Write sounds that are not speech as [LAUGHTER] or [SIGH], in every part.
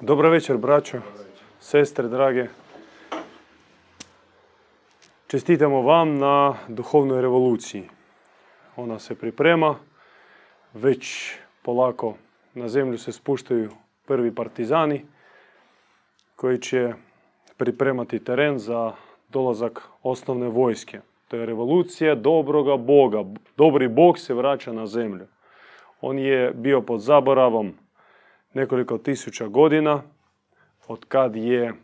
Dobro večer, braćo, sestre, drage. Čestitamo vam na duhovnoj revoluciji. Ona se priprema, već polako na zemlju se spuštaju prvi partizani koji će pripremati teren za dolazak osnovne vojske. To je revolucija dobroga Boga. Dobri Bog se vraća na zemlju. On je bio pod zaboravom nekoliko tisuća godina od kad je e,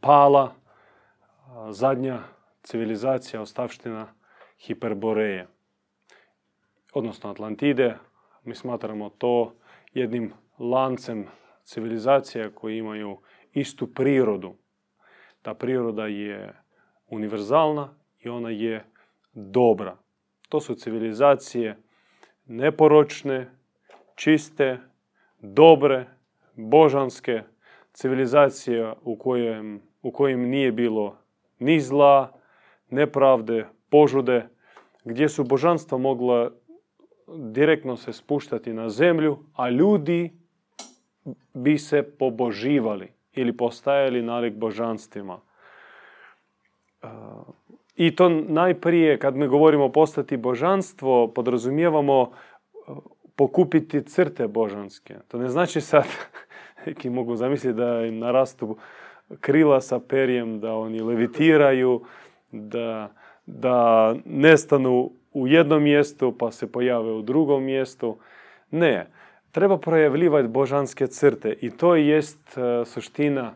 pala e, zadnja civilizacija ostavština Hiperboreje, odnosno Atlantide. Mi smatramo to jednim lancem civilizacija koji imaju istu prirodu. Ta priroda je univerzalna i ona je dobra. To su civilizacije neporočne, čiste, dobre, božanske civilizacije u kojem, u kojim nije bilo ni zla, nepravde, požude, gdje su božanstva mogla direktno se spuštati na zemlju, a ljudi bi se poboživali ili postajali nalik božanstvima. I to najprije, kad mi govorimo postati božanstvo, podrazumijevamo pokupiti crte božanske. To ne znači sad, [LAUGHS] neki mogu zamisliti da im narastu krila sa perijem, da oni levitiraju, da, da nestanu u jednom mjestu pa se pojave u drugom mjestu. Ne, treba projavljivati božanske crte i to jest e, suština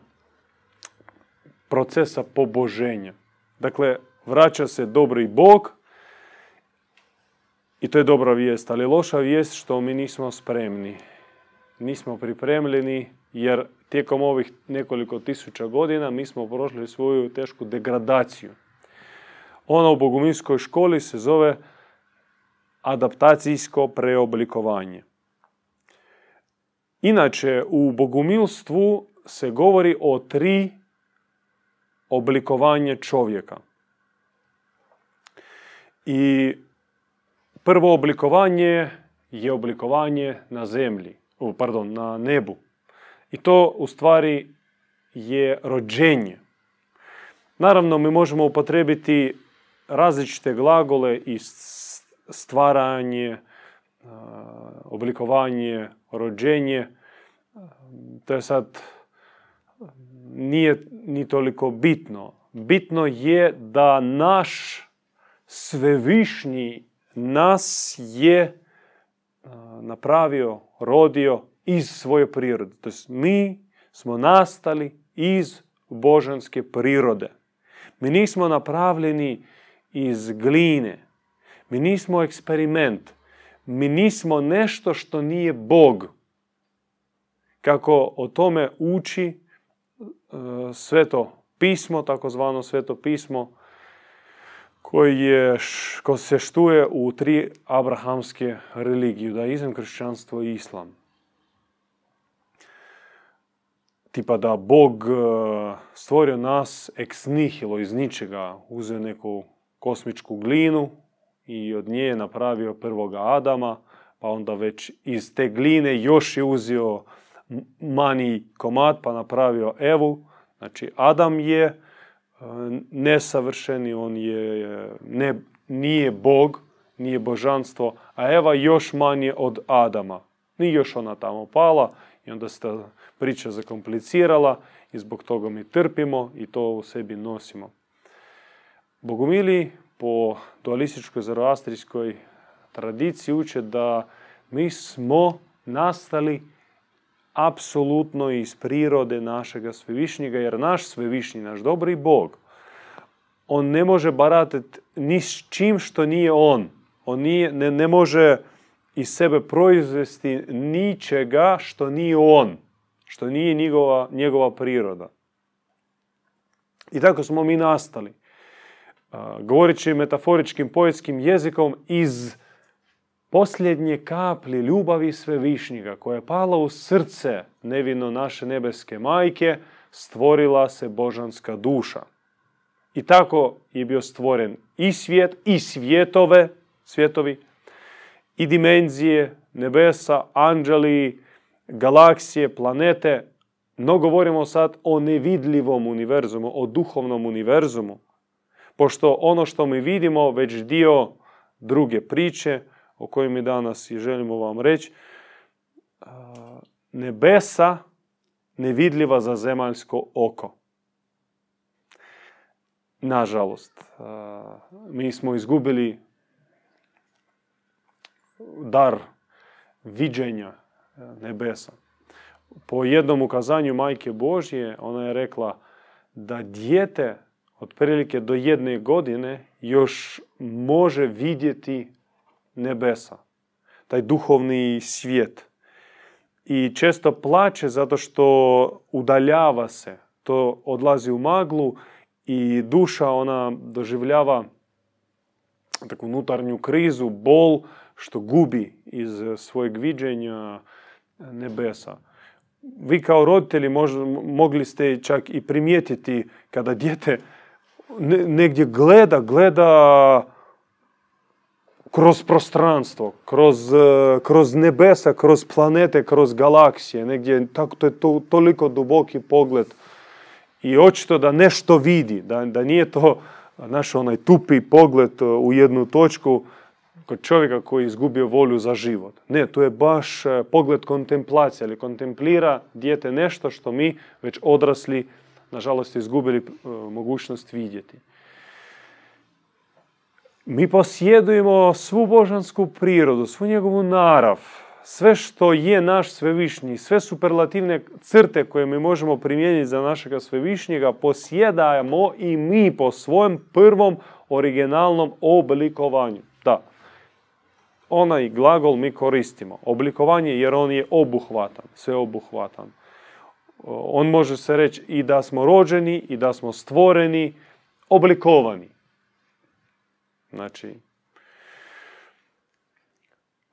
procesa poboženja. Dakle, vraća se dobri Bog i to je dobra vijest, ali loša vijest što mi nismo spremni. Nismo pripremljeni jer tijekom ovih nekoliko tisuća godina mi smo prošli svoju tešku degradaciju. Ona u boguminskoj školi se zove adaptacijsko preoblikovanje. Inače, u bogumilstvu se govori o tri oblikovanje čovjeka. I Prvo oblikovanje je oblikovanje na zemlji, pardon, na nebu. I to u stvari je rođenje. Naravno, mi možemo upotrebiti različite glagole i stvaranje, oblikovanje, rođenje. To je sad nije ni toliko bitno. Bitno je da naš svevišnji nas je napravio, rodio iz svoje prirode. To mi smo nastali iz božanske prirode. Mi nismo napravljeni iz gline. Mi nismo eksperiment. Mi nismo nešto što nije Bog. Kako o tome uči e, sveto pismo, takozvano sveto pismo, koji je, ko se štuje u tri abrahamske religije, judaizam, kršćanstvo i islam. Tipa da Bog e, stvorio nas ex nihilo, iz ničega, uzeo neku kosmičku glinu i od nje je napravio prvoga Adama, pa onda već iz te gline još je uzeo mani komad pa napravio Evu. Znači Adam je nesavršeni, on je, ne, nije Bog, nije božanstvo, a Eva još manje od Adama. Nije još ona tamo pala i onda se ta priča zakomplicirala i zbog toga mi trpimo i to u sebi nosimo. Bogumili po dualističkoj zoroastrijskoj tradiciji uče da mi smo nastali apsolutno iz prirode našega svevišnjega, jer naš svevišnji, naš dobri Bog, on ne može baratati ni s čim što nije on. On nije, ne, ne može iz sebe proizvesti ničega što nije on, što nije njegova, njegova priroda. I tako smo mi nastali. Govoreći metaforičkim poetskim jezikom iz posljednje kaplje ljubavi svevišnjega koja je pala u srce nevino naše nebeske majke, stvorila se božanska duša. I tako je bio stvoren i svijet, i svjetove, svjetovi, i dimenzije, nebesa, anđeli, galaksije, planete, no govorimo sad o nevidljivom univerzumu, o duhovnom univerzumu. Pošto ono što mi vidimo već dio druge priče o kojoj mi danas i želimo vam reći, nebesa nevidljiva za zemaljsko oko. Nažalost, mi smo izgubili dar viđenja nebesa. Po jednom ukazanju majke Božje ona je rekla da dijete otprilike do jedne godine još može vidjeti nebesa. Taj duhovni svijet. I često plaće zato što udaljava se. To odlazi u maglu i duša ona doživljava takvu unutarnju krizu, bol, što gubi iz svojeg viđenja nebesa. Vi kao roditelji mogli ste čak i primijetiti kada dijete negdje gleda, gleda kroz prostranstvo, kroz, kroz nebesa, kroz planete, kroz galaksije, negdje, tako to je to, toliko duboki pogled i očito da nešto vidi, da, da nije to naš onaj tupi pogled u jednu točku kod čovjeka koji je izgubio volju za život. Ne, to je baš pogled kontemplacije, ali kontemplira dijete nešto što mi već odrasli, nažalost, izgubili mogućnost vidjeti. Mi posjedujemo svu božansku prirodu, svu njegovu narav, sve što je naš svevišnji, sve superlativne crte koje mi možemo primijeniti za našega svevišnjega, posjedajemo i mi po svojem prvom originalnom oblikovanju. Da, onaj glagol mi koristimo. Oblikovanje jer on je obuhvatan, sve obuhvatan. On može se reći i da smo rođeni i da smo stvoreni, oblikovani. Znači,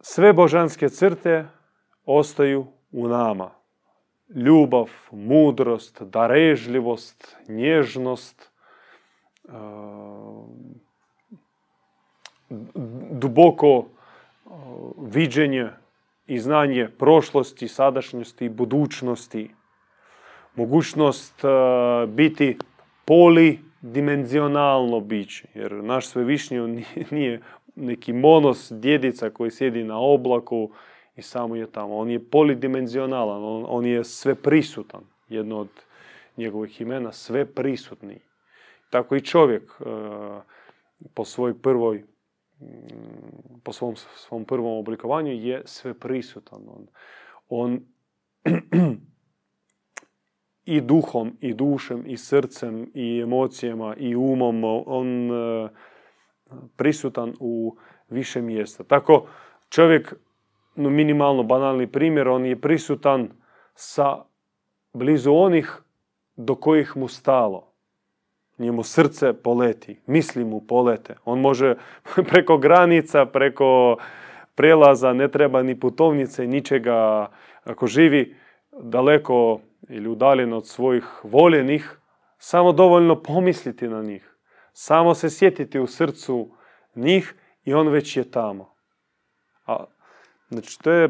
sve božanske crte ostaju u nama. Ljubav, mudrost, darežljivost, nježnost, e, duboko e, viđenje i znanje prošlosti, sadašnjosti i budućnosti. Mogućnost e, biti polidimenzionalno biće. Jer naš svevišnji nije neki monos djedica koji sjedi na oblaku i samo je tamo. On je polidimenzionalan, on, on je sve prisutan. Jedno od njegovih imena, sve prisutni. Tako i čovjek e, po svoj prvoj mm, po svom, svom prvom oblikovanju je sve prisutan. On, on i duhom, i dušem, i srcem, i emocijama, i umom, on e, prisutan u više mjesta. Tako čovjek, no minimalno banalni primjer, on je prisutan sa blizu onih do kojih mu stalo. Njemu srce poleti, misli mu polete. On može [LAUGHS] preko granica, preko prelaza, ne treba ni putovnice, ničega. Ako živi daleko ili udaljen od svojih voljenih, samo dovoljno pomisliti na njih. Samo se sjetiti u srcu njih i on već je tamo. A, znači, to je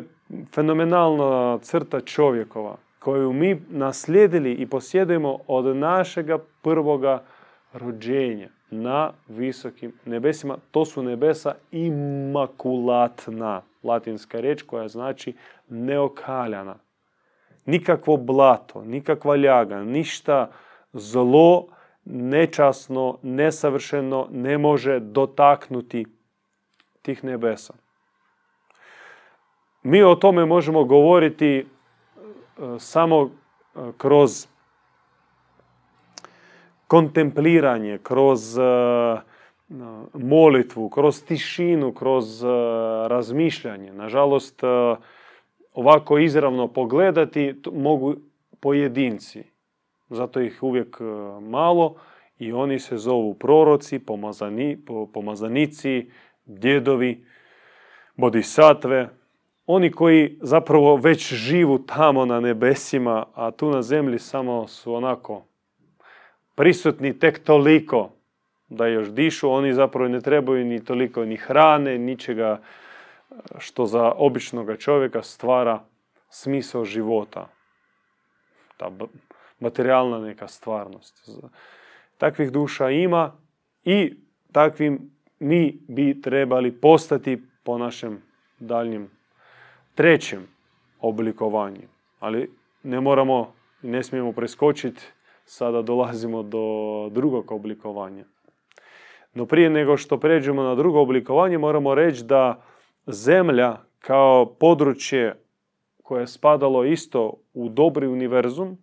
fenomenalna crta čovjekova koju mi naslijedili i posjedujemo od našega prvoga rođenja na visokim nebesima. To su nebesa imakulatna, latinska riječ koja znači neokaljana. Nikakvo blato, nikakva ljaga, ništa zlo nečasno, nesavršeno ne može dotaknuti tih nebesa. Mi o tome možemo govoriti e, samo e, kroz kontempliranje, kroz e, molitvu, kroz tišinu, kroz razmišljanje. Nažalost, ovako izravno pogledati mogu pojedinci. Zato ih uvijek e, malo i oni se zovu proroci, pomazani, pomazanici, djedovi, bodisatve, oni koji zapravo već živu tamo na nebesima, a tu na zemlji samo su onako prisutni tek toliko da još dišu, oni zapravo ne trebaju ni toliko ni hrane, ničega što za običnog čovjeka stvara smisao života. Ta materijalna neka stvarnost. Takvih duša ima i takvim mi bi trebali postati po našem daljnjem trećem oblikovanju. Ali ne moramo i ne smijemo preskočiti, sada dolazimo do drugog oblikovanja. No prije nego što pređemo na drugo oblikovanje, moramo reći da zemlja kao područje koje je spadalo isto u dobri univerzum,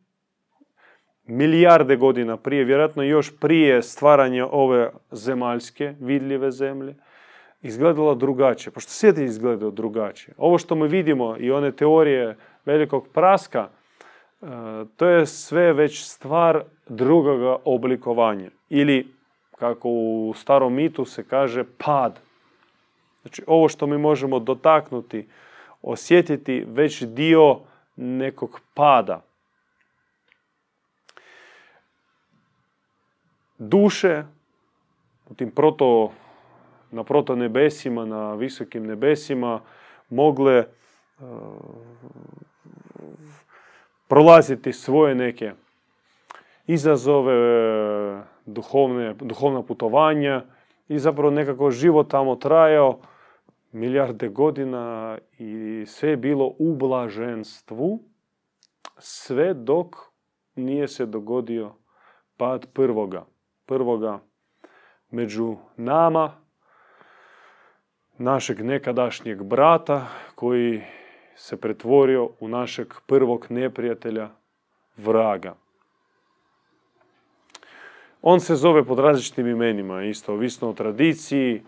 milijarde godina prije, vjerojatno još prije stvaranja ove zemaljske, vidljive zemlje, izgledalo drugačije. Pošto svijet je izgledao drugačije. Ovo što mi vidimo i one teorije velikog praska, e, to je sve već stvar drugoga oblikovanja. Ili, kako u starom mitu se kaže, pad. Znači, ovo što mi možemo dotaknuti, osjetiti, već dio nekog pada. Duše u tim proto na proto nebesima, na visokim nebesima mogle uh, prolaziti svoje neke izazove, duhovne, duhovna putovanja i zapravo nekako život tamo trajao milijarde godina i sve je bilo u blaženstvu sve dok nije se dogodio pad prvoga. Prvoga među nama, našeg nekadašnjeg brata koji se pretvorio u našeg prvog neprijatelja, vraga. On se zove pod različitim imenima, isto ovisno o tradiciji,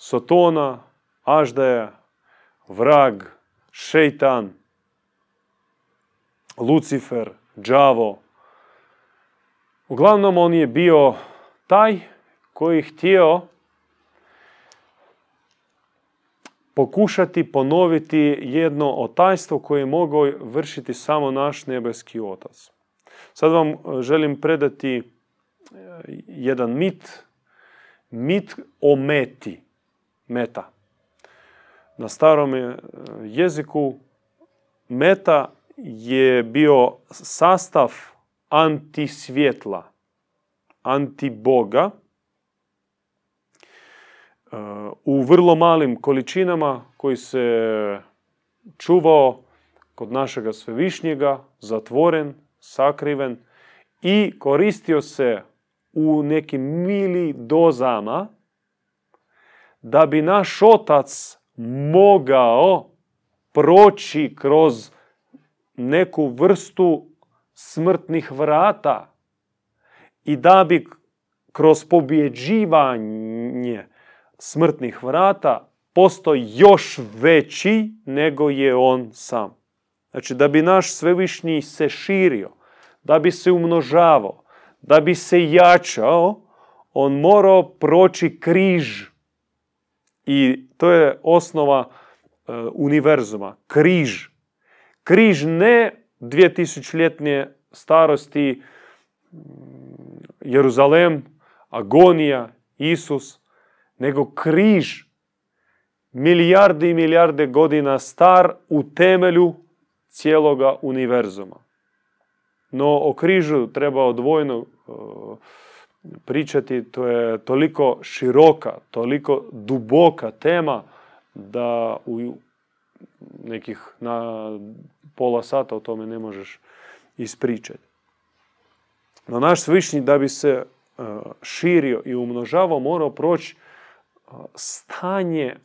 Sotona, Aždaja, vrag, šeitan, Lucifer, đavo. Uglavnom on je bio taj koji htio pokušati ponoviti jedno otajstvo koje je mogao vršiti samo naš nebeski otac. Sad vam e, želim predati e, jedan mit, mit o meti, meta. Na starom e, jeziku meta je bio sastav antisvjetla, antiboga, u vrlo malim količinama koji se čuvao kod našega svevišnjega, zatvoren, sakriven i koristio se u nekim mili dozama da bi naš otac mogao proći kroz neku vrstu smrtnih vrata i da bi kroz pobjeđivanje smrtnih vrata postoji još veći nego je on sam. Znači da bi naš svevišnji se širio, da bi se umnožavao, da bi se jačao, on morao proći križ. I to je osnova e, univerzuma, križ. Križ ne 2000-ljetnje starosti Jeruzalem, agonija, Isus, nego križ milijarde i milijarde godina star u temelju cijeloga univerzuma. No o križu treba odvojno uh, pričati, to je toliko široka, toliko duboka tema da u nekih na pola sata o tome ne možeš ispričati. No naš svišnji da bi se uh, širio i umnožavao morao proći stanje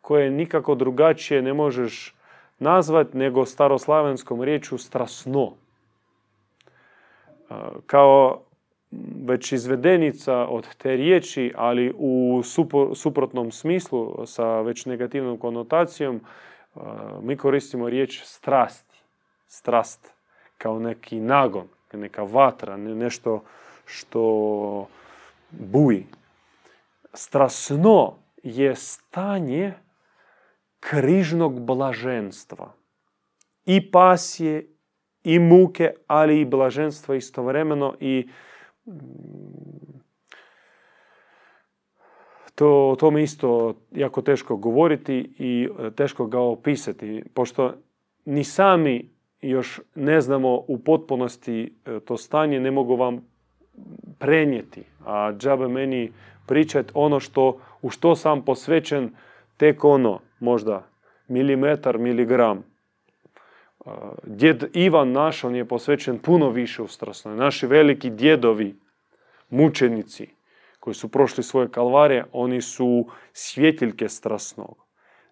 koje nikako drugačije ne možeš nazvati nego staroslavenskom riječu strasno. Kao već izvedenica od te riječi, ali u suprotnom smislu sa već negativnom konotacijom, mi koristimo riječ strasti. Strast kao neki nagon, neka vatra, nešto što buji strasno je stanje križnog blaženstva. I pasije, i muke, ali i blaženstva istovremeno i to, o tome isto jako teško govoriti i e, teško ga opisati, pošto ni sami još ne znamo u potpunosti e, to stanje, ne mogu vam prenijeti. A džabe meni pričati ono što, u što sam posvećen tek ono, možda milimetar, miligram. Djed Ivan naš, on je posvećen puno više u. Naši veliki djedovi, mučenici, koji su prošli svoje kalvarije, oni su svjetiljke strasnog.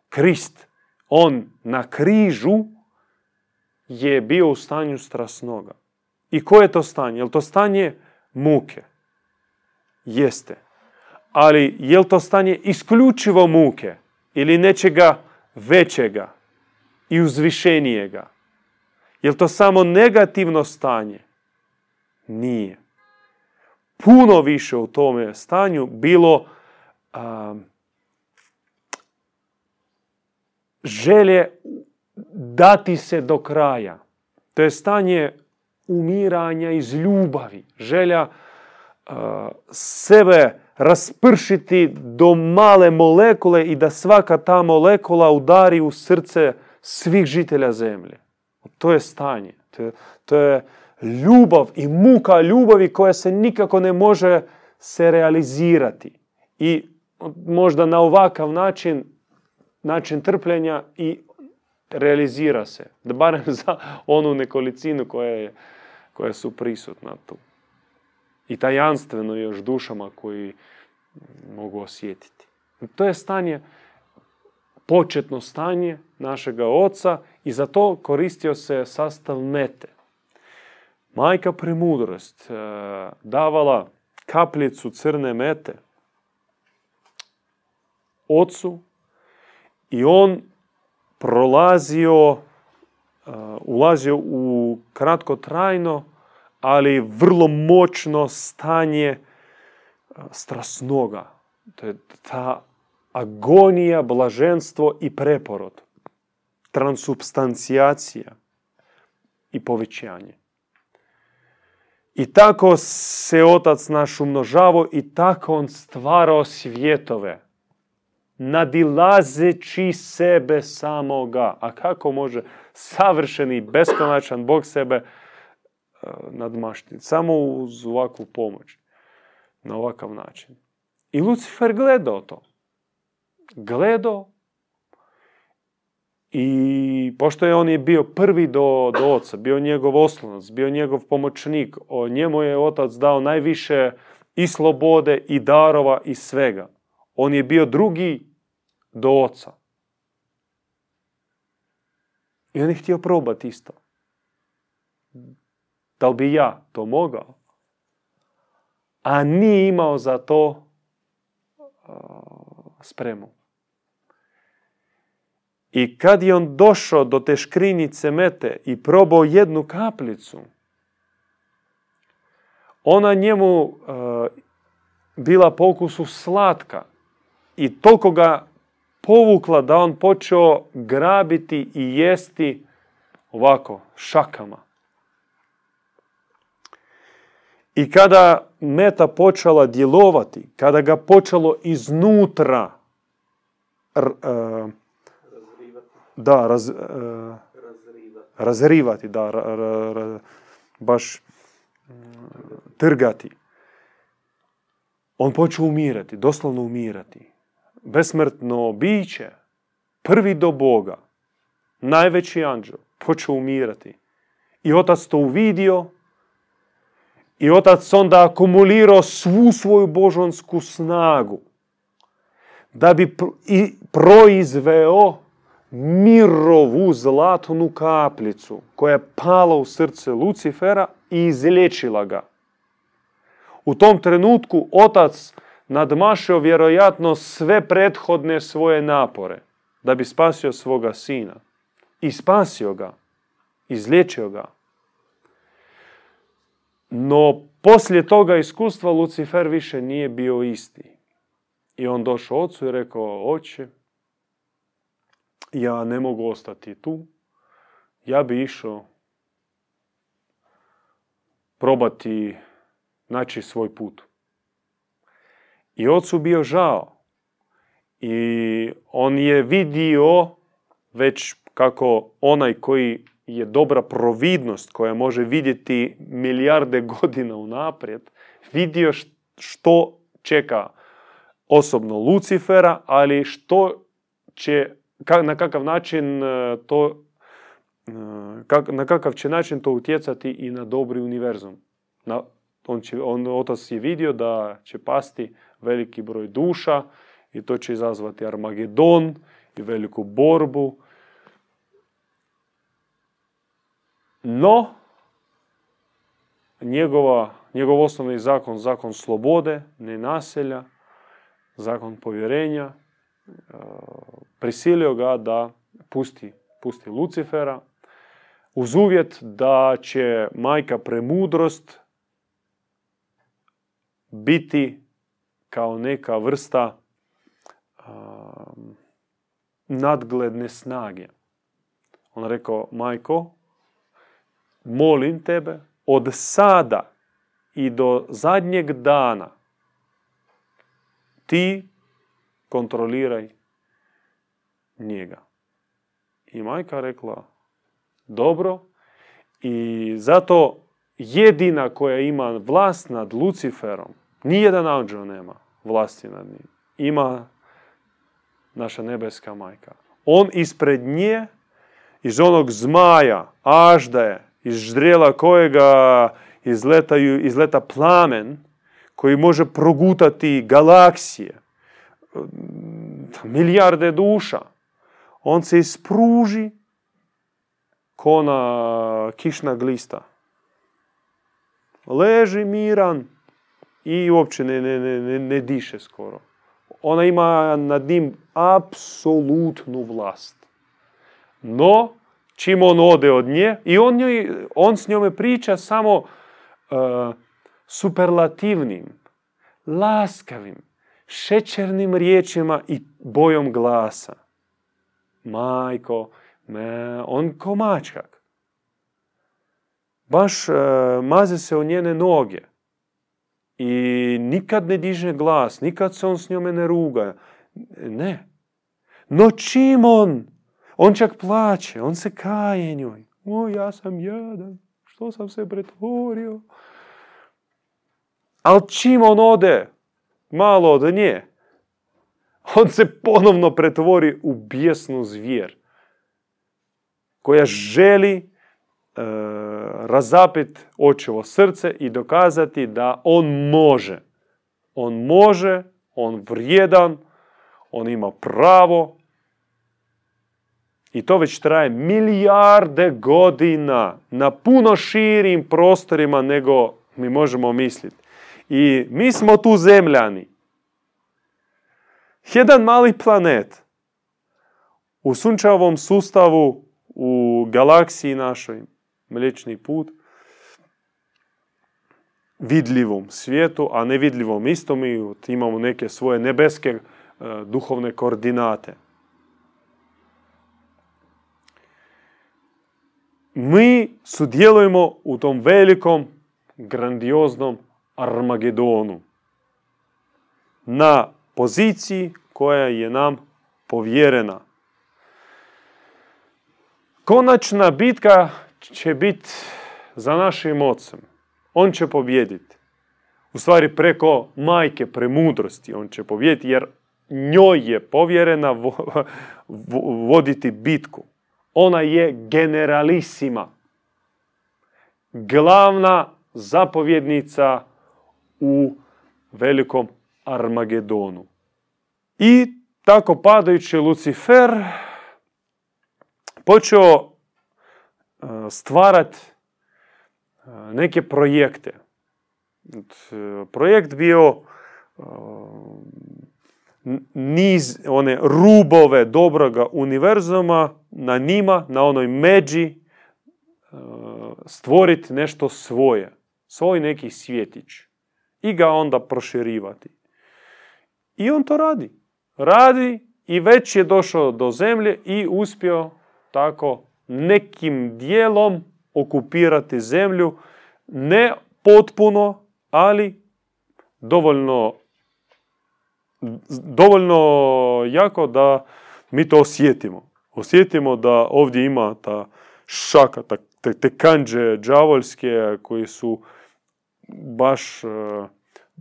Krist, on na križu je bio u stanju strasnoga. I koje je to stanje? Je to stanje muke? Jeste. Ali je to stanje isključivo muke ili nečega većega i uzvišenijega? Je to samo negativno stanje? Nije. Puno više u tome stanju bilo želje dati se do kraja. To je stanje umiranja iz ljubavi. Želja sebe raspršiti do male molekule i da svaka ta molekula udari u srce svih žitelja zemlje. To je stanje. To je, to je ljubav i muka ljubavi koja se nikako ne može se realizirati. I možda na ovakav način, način trpljenja i realizira se. Da barem [LAUGHS] za onu nekolicinu koja, je, koja su prisutna tu. I tajanstveno još dušama koji mogu osjetiti. To je stanje, početno stanje našega oca i za to koristio se sastav mete. Majka premudrost e, davala kapljicu crne mete ocu i on prolazio, uh, ulazio u kratkotrajno, ali vrlo moćno stanje uh, strasnoga. To je ta agonija, blaženstvo i preporod. Transubstancijacija i povećanje. I tako se otac naš umnožavao i tako on stvarao svjetove nadilazeći sebe samoga. A kako može savršeni, beskonačan Bog sebe e, nadmaštiti? Samo uz ovakvu pomoć. Na ovakav način. I Lucifer gledao to. Gledao i pošto je on je bio prvi do, do oca, bio njegov oslonac, bio njegov pomoćnik, o njemu je otac dao najviše i slobode i darova i svega. On je bio drugi do oca. I on je htio probati isto. Da li bi ja to mogao? A nije imao za to spremu. I kad je on došao do te škrinjice mete i probao jednu kaplicu, ona njemu bila po okusu slatka i toliko ga povukla da on počeo grabiti i jesti ovako, šakama. I kada meta počela djelovati, kada ga počelo iznutra e, da, raz, e, razrivati, da, baš trgati. On počeo umirati, doslovno umirati besmrtno biće, prvi do Boga, najveći anđel, počeo umirati. I otac to uvidio i otac onda akumulirao svu svoju božansku snagu da bi i proizveo mirovu zlatnu kaplicu koja je pala u srce Lucifera i izlječila ga. U tom trenutku otac nadmašio vjerojatno sve prethodne svoje napore da bi spasio svoga sina. I spasio ga. Izliječio ga. No, poslije toga iskustva Lucifer više nije bio isti. I on došao ocu i rekao, oče, ja ne mogu ostati tu. Ja bi išao probati naći svoj put. I ocu bio žao. I on je vidio već kako onaj koji je dobra providnost koja može vidjeti milijarde godina unaprijed, vidio što čeka osobno Lucifera, ali što će, na kakav način to e, na kakav će način to utjecati i na dobri univerzum. Na, on, će, on otac je vidio da će pasti veliki broj duša i to će izazvati Armagedon i veliku borbu. No, njegova, njegov osnovni zakon, zakon slobode, nenaselja, zakon povjerenja, prisilio ga da pusti, pusti Lucifera uz uvjet da će majka premudrost biti kao neka vrsta nadgledne snage. On rekao, majko, molim tebe, od sada i do zadnjeg dana ti kontroliraj njega. I majka rekla, dobro, i zato jedina koja ima vlast nad Luciferom, nijedan anđeo nema vlasti nad njim. Ima naša nebeska majka. On ispred nje, iz onog zmaja, aždaje, iz ždrijela kojega izletaju, izleta plamen, koji može progutati galaksije, milijarde duša. On se ispruži ko na kišna glista. Leži miran i uopće ne, ne, ne, ne diše skoro. Ona ima nad njim apsolutnu vlast. No, čim on ode od nje, i on, njoj, on s njome priča samo uh, superlativnim, laskavim, šećernim riječima i bojom glasa. Majko, me, on ko mačkak. Baš uh, maze se o njene noge. I nikad ne diže glas, nikad se on s njome ne ruga. Ne. No čim on, on čak plaće, on se kaje njoj. O, ja sam jadan, što sam se pretvorio. Ali čim on ode, malo od nje, on se ponovno pretvori u bijesnu zvijer koja želi e, razapit očevo srce i dokazati da on može. On može, on vrijedan, on ima pravo. I to već traje milijarde godina na puno širim prostorima nego mi možemo misliti. I mi smo tu zemljani. Jedan mali planet u sunčevom sustavu, u galaksiji našoj, Mliječni put, vidljivom svijetu, a nevidljivom isto mi imamo neke svoje nebeske e, duhovne koordinate. Mi sudjelujemo u tom velikom, grandioznom Armagedonu. Na poziciji koja je nam povjerena. Konačna bitka će biti za našim ocem. On će pobjediti. U stvari preko majke premudrosti on će pobjediti jer njoj je povjerena voditi bitku. Ona je generalisima. Glavna zapovjednica u velikom Armagedonu. I tako padajući Lucifer počeo e, stvarati e, neke projekte. E, projekt bio niz one rubove dobroga univerzuma na njima, na onoj međi stvoriti nešto svoje, svoj neki svjetić i ga onda proširivati. I on to radi. Radi i već je došao do zemlje i uspio tako nekim dijelom okupirati zemlju, ne potpuno, ali dovoljno, dovoljno jako da mi to osjetimo. osjetimo da ovdje ima ta šaka, te, te kanđe džavoljske koji su baš e,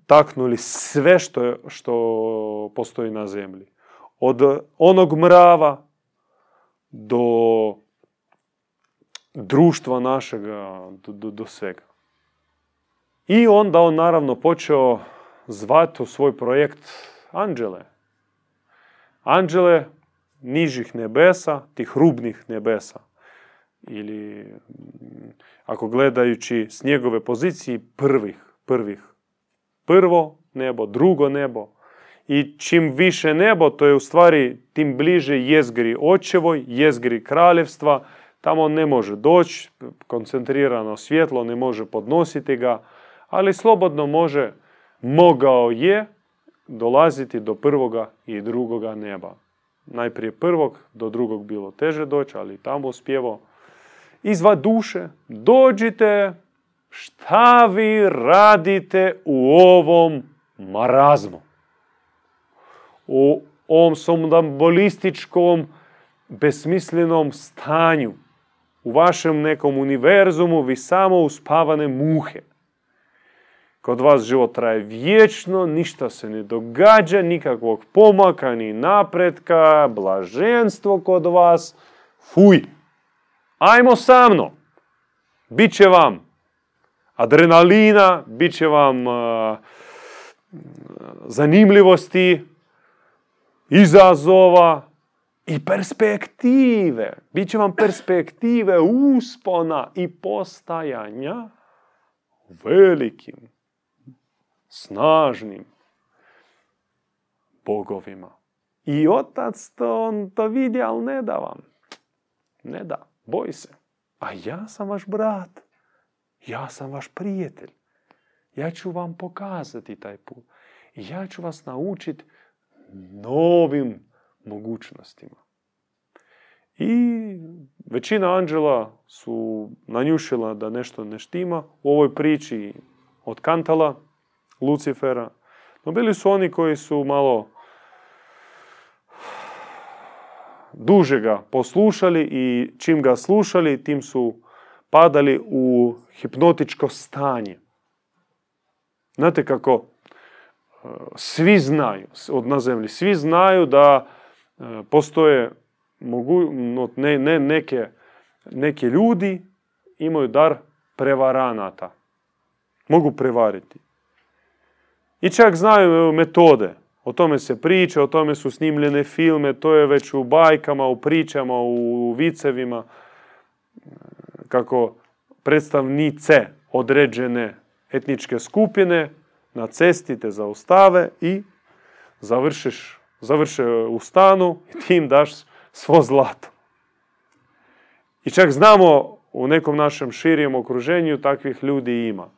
taknuli sve što, što postoji na zemlji. Od onog mrava do društva našega, do, do, svega. I onda on naravno počeo zvati u svoj projekt anđele. Anđele nižih nebesa, tih rubnih nebesa. Ili ako gledajući s njegove pozicije prvih, prvih. Prvo nebo, drugo nebo. I čim više nebo, to je u stvari tim bliže jezgri očevoj, jezgri kraljevstva. Tamo ne može doći, koncentrirano svjetlo ne može podnositi ga, ali slobodno može, mogao je dolaziti do prvoga i drugoga neba. Najprije prvog, do drugog bilo teže doći, ali tamo uspjevo. Izva duše, dođite, šta vi radite u ovom marazmu? U ovom somnambolističkom, besmislenom stanju. U vašem nekom univerzumu vi samo uspavane muhe. Kod vas život traje vječno, ništa se ne događa, nikakvog pomaka ni napretka, blaženstvo kod vas. Fuj! Ajmo sa mnom! Biće vam adrenalina, bit će vam zanimljivosti, izazova i perspektive. Biće vam perspektive uspona i postajanja velikim snažnim bogovima. I otac to, on to vidi, ali ne da vam. Ne da, boj se. A ja sam vaš brat. Ja sam vaš prijatelj. Ja ću vam pokazati taj put. Ja ću vas naučiti novim mogućnostima. I većina anđela su nanjušila da nešto ne štima. U ovoj priči od Kantala Lucifera. No bili su oni koji su malo duže ga poslušali i čim ga slušali, tim su padali u hipnotičko stanje. Znate kako e, svi znaju, od na zemlji, svi znaju da e, postoje mogu, ne, ne, neke, neke ljudi imaju dar prevaranata. Mogu prevariti. I čak znaju metode. O tome se priča, o tome su snimljene filme, to je već u bajkama, u pričama, u vicevima, kako predstavnice određene etničke skupine na cesti te zaustave i završiš, završe u stanu i ti im daš svo zlato. I čak znamo u nekom našem širijem okruženju takvih ljudi ima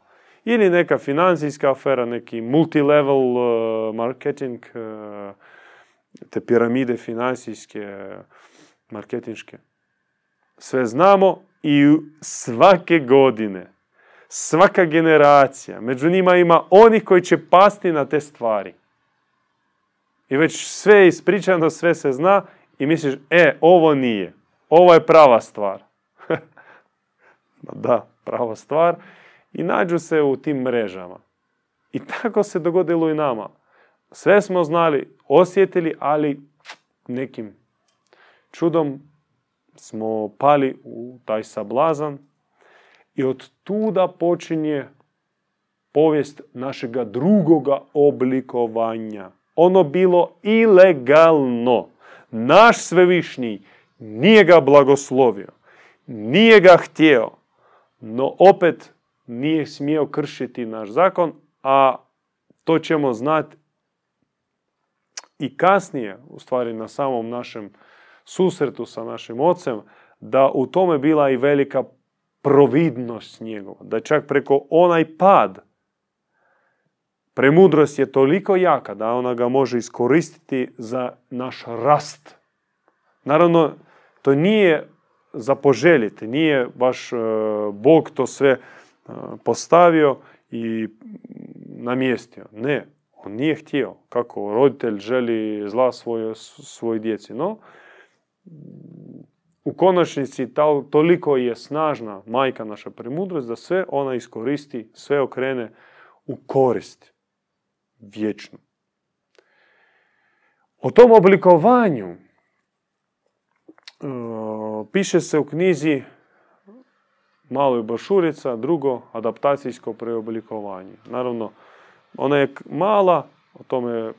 ili neka financijska afera, neki multilevel uh, marketing, uh, te piramide financijske, marketinške. Sve znamo i svake godine, svaka generacija, među njima ima onih koji će pasti na te stvari. I već sve je ispričano, sve se zna i misliš, e, ovo nije. Ovo je prava stvar. [LAUGHS] da, prava stvar i nađu se u tim mrežama. I tako se dogodilo i nama. Sve smo znali, osjetili, ali nekim čudom smo pali u taj sablazan i od tuda počinje povijest našega drugoga oblikovanja. Ono bilo ilegalno. Naš svevišnji nije ga blagoslovio, nije ga htio, no opet nije smio kršiti naš zakon, a to ćemo znati i kasnije, u stvari na samom našem susretu sa našim ocem, da u tome bila i velika providnost njegova. Da čak preko onaj pad, premudrost je toliko jaka da ona ga može iskoristiti za naš rast. Naravno, to nije za poželjeti, nije baš e, Bog to sve postavio i namjestio. Ne, on nije htio kako roditelj želi zla svoj, svoj djeci. No, u konačnici toliko je snažna majka naša premudrost da sve ona iskoristi, sve okrene u korist vječnu. O tom oblikovanju e, piše se u knjizi Malo je bašurica, drugo adaptacijsko preoblikovanje. Naravno, ona je mala, o tome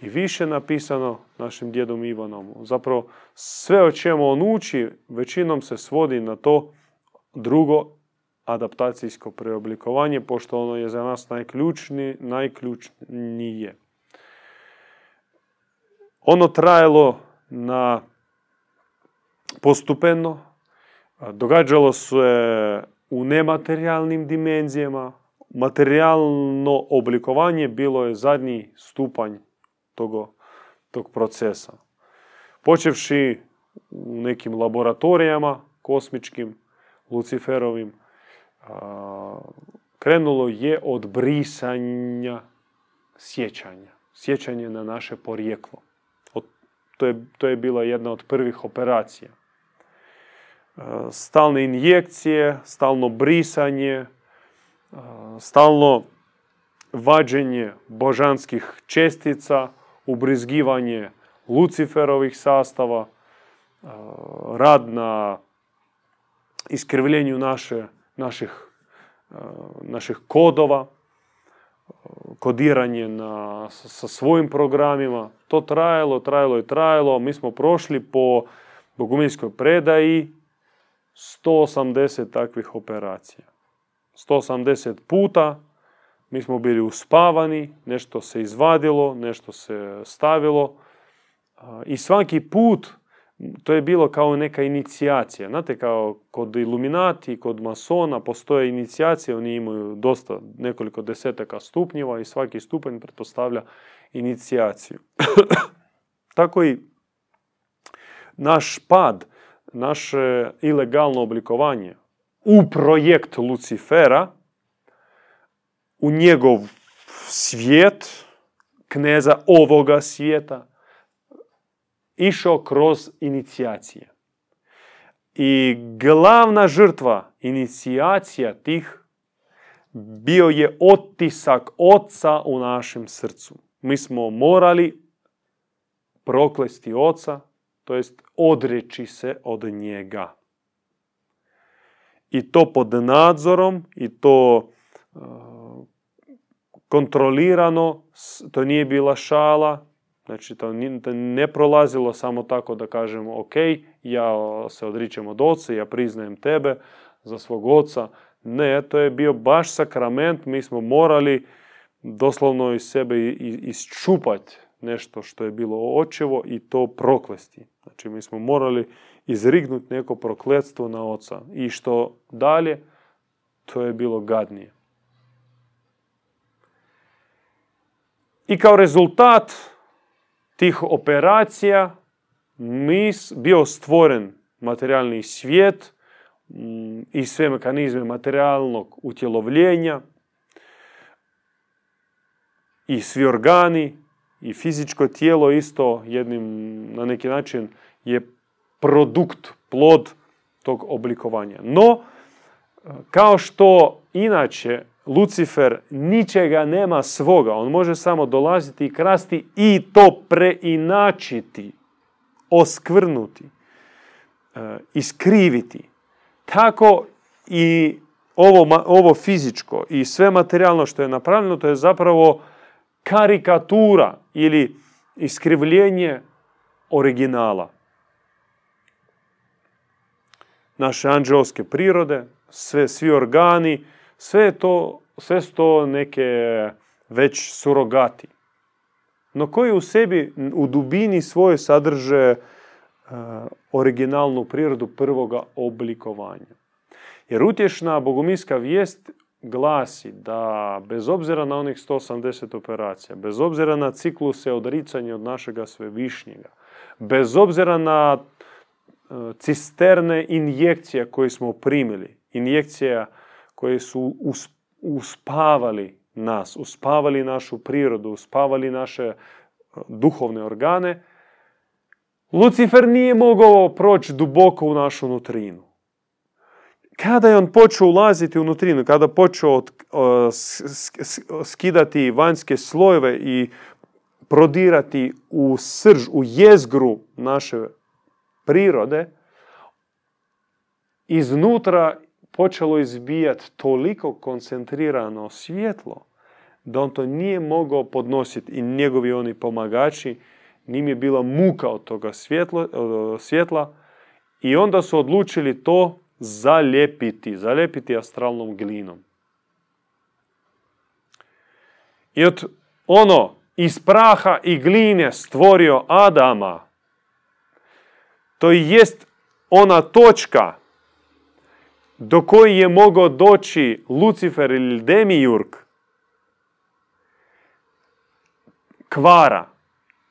i više napisano našim djedom Ivanom. Zapravo sve o čemu on uči većinom se svodi na to drugo adaptacijsko preoblikovanje, pošto ono je za nas najključnije. najključnije. Ono trajalo na postupeno, događalo se u nematerijalnim dimenzijama, materijalno oblikovanje bilo je zadnji stupanj togo, tog procesa. Počevši u nekim laboratorijama kosmičkim, Luciferovim, krenulo je od brisanja sjećanja. Sjećanje na naše porijeklo. To je, to je bila jedna od prvih operacija. Stalne injekcije, stalno brisanje, stalno vađenje božanskih čestica, ubrizgivanje Luciferovih sastava, rad na iskrivljenju naše, naših, naših kodova, kodiranje na, sa svojim programima. To trajalo, trajalo i trajalo. Mi smo prošli po boguminskoj predaji 180 takvih operacija. 180 puta mi smo bili uspavani, nešto se izvadilo, nešto se stavilo i svaki put to je bilo kao neka inicijacija. Znate, kao kod iluminati, kod masona postoje inicijacije, oni imaju dosta, nekoliko desetaka stupnjeva i svaki stupanj pretpostavlja inicijaciju. [COUGHS] Tako i naš pad, naše ilegalno oblikovanje u projekt Lucifera, u njegov svijet, kneza ovoga svijeta, išao kroz inicijacije. I glavna žrtva inicijacija tih bio je otisak oca u našem srcu. Mi smo morali proklesti oca, to jest odreći se od njega. I to pod nadzorom, i to kontrolirano, to nije bila šala, znači to ne prolazilo samo tako da kažemo ok, ja se odričem od oca, ja priznajem tebe za svog oca. Ne, to je bio baš sakrament, mi smo morali doslovno iz sebe isčupati nešto što je bilo očevo i to proklesti. Znači mi smo morali izrignuti neko prokletstvo na oca. I što dalje, to je bilo gadnije. I kao rezultat tih operacija mi bio stvoren materijalni svijet mm, i sve mekanizme materijalnog utjelovljenja i svi organi i fizičko tijelo isto jednim na neki način je produkt, plod tog oblikovanja. No, kao što inače Lucifer ničega nema svoga, on može samo dolaziti i krasti i to preinačiti, oskvrnuti, e, iskriviti. Tako i ovo, ovo fizičko i sve materijalno što je napravljeno, to je zapravo karikatura ili iskrivljenje originala. Naše anđelske prirode, sve, svi organi, sve, to, sve to neke već surogati. No koji u sebi, u dubini svoje sadrže e, originalnu prirodu prvoga oblikovanja. Jer utješna bogominska vijest glasi da bez obzira na onih 180 operacija, bez obzira na cikluse odricanja od našega svevišnjega, bez obzira na e, cisterne injekcije koje smo primili, injekcija koje su uspavali nas, uspavali našu prirodu, uspavali naše e, duhovne organe, Lucifer nije mogao proći duboko u našu nutrinu. Kada je on počeo ulaziti u nutrinu, kada je počeo skidati vanjske slojeve i prodirati u srž, u jezgru naše prirode, iznutra počelo izbijati toliko koncentrirano svjetlo da on to nije mogao podnositi i njegovi oni pomagači, njim je bila muka od toga svjetla, svjetla i onda su odlučili to zalijepiti, zalijepiti astralnom glinom. I od ono iz praha i gline stvorio Adama, to jest ona točka do koji je mogao doći Lucifer ili Demijurk, kvara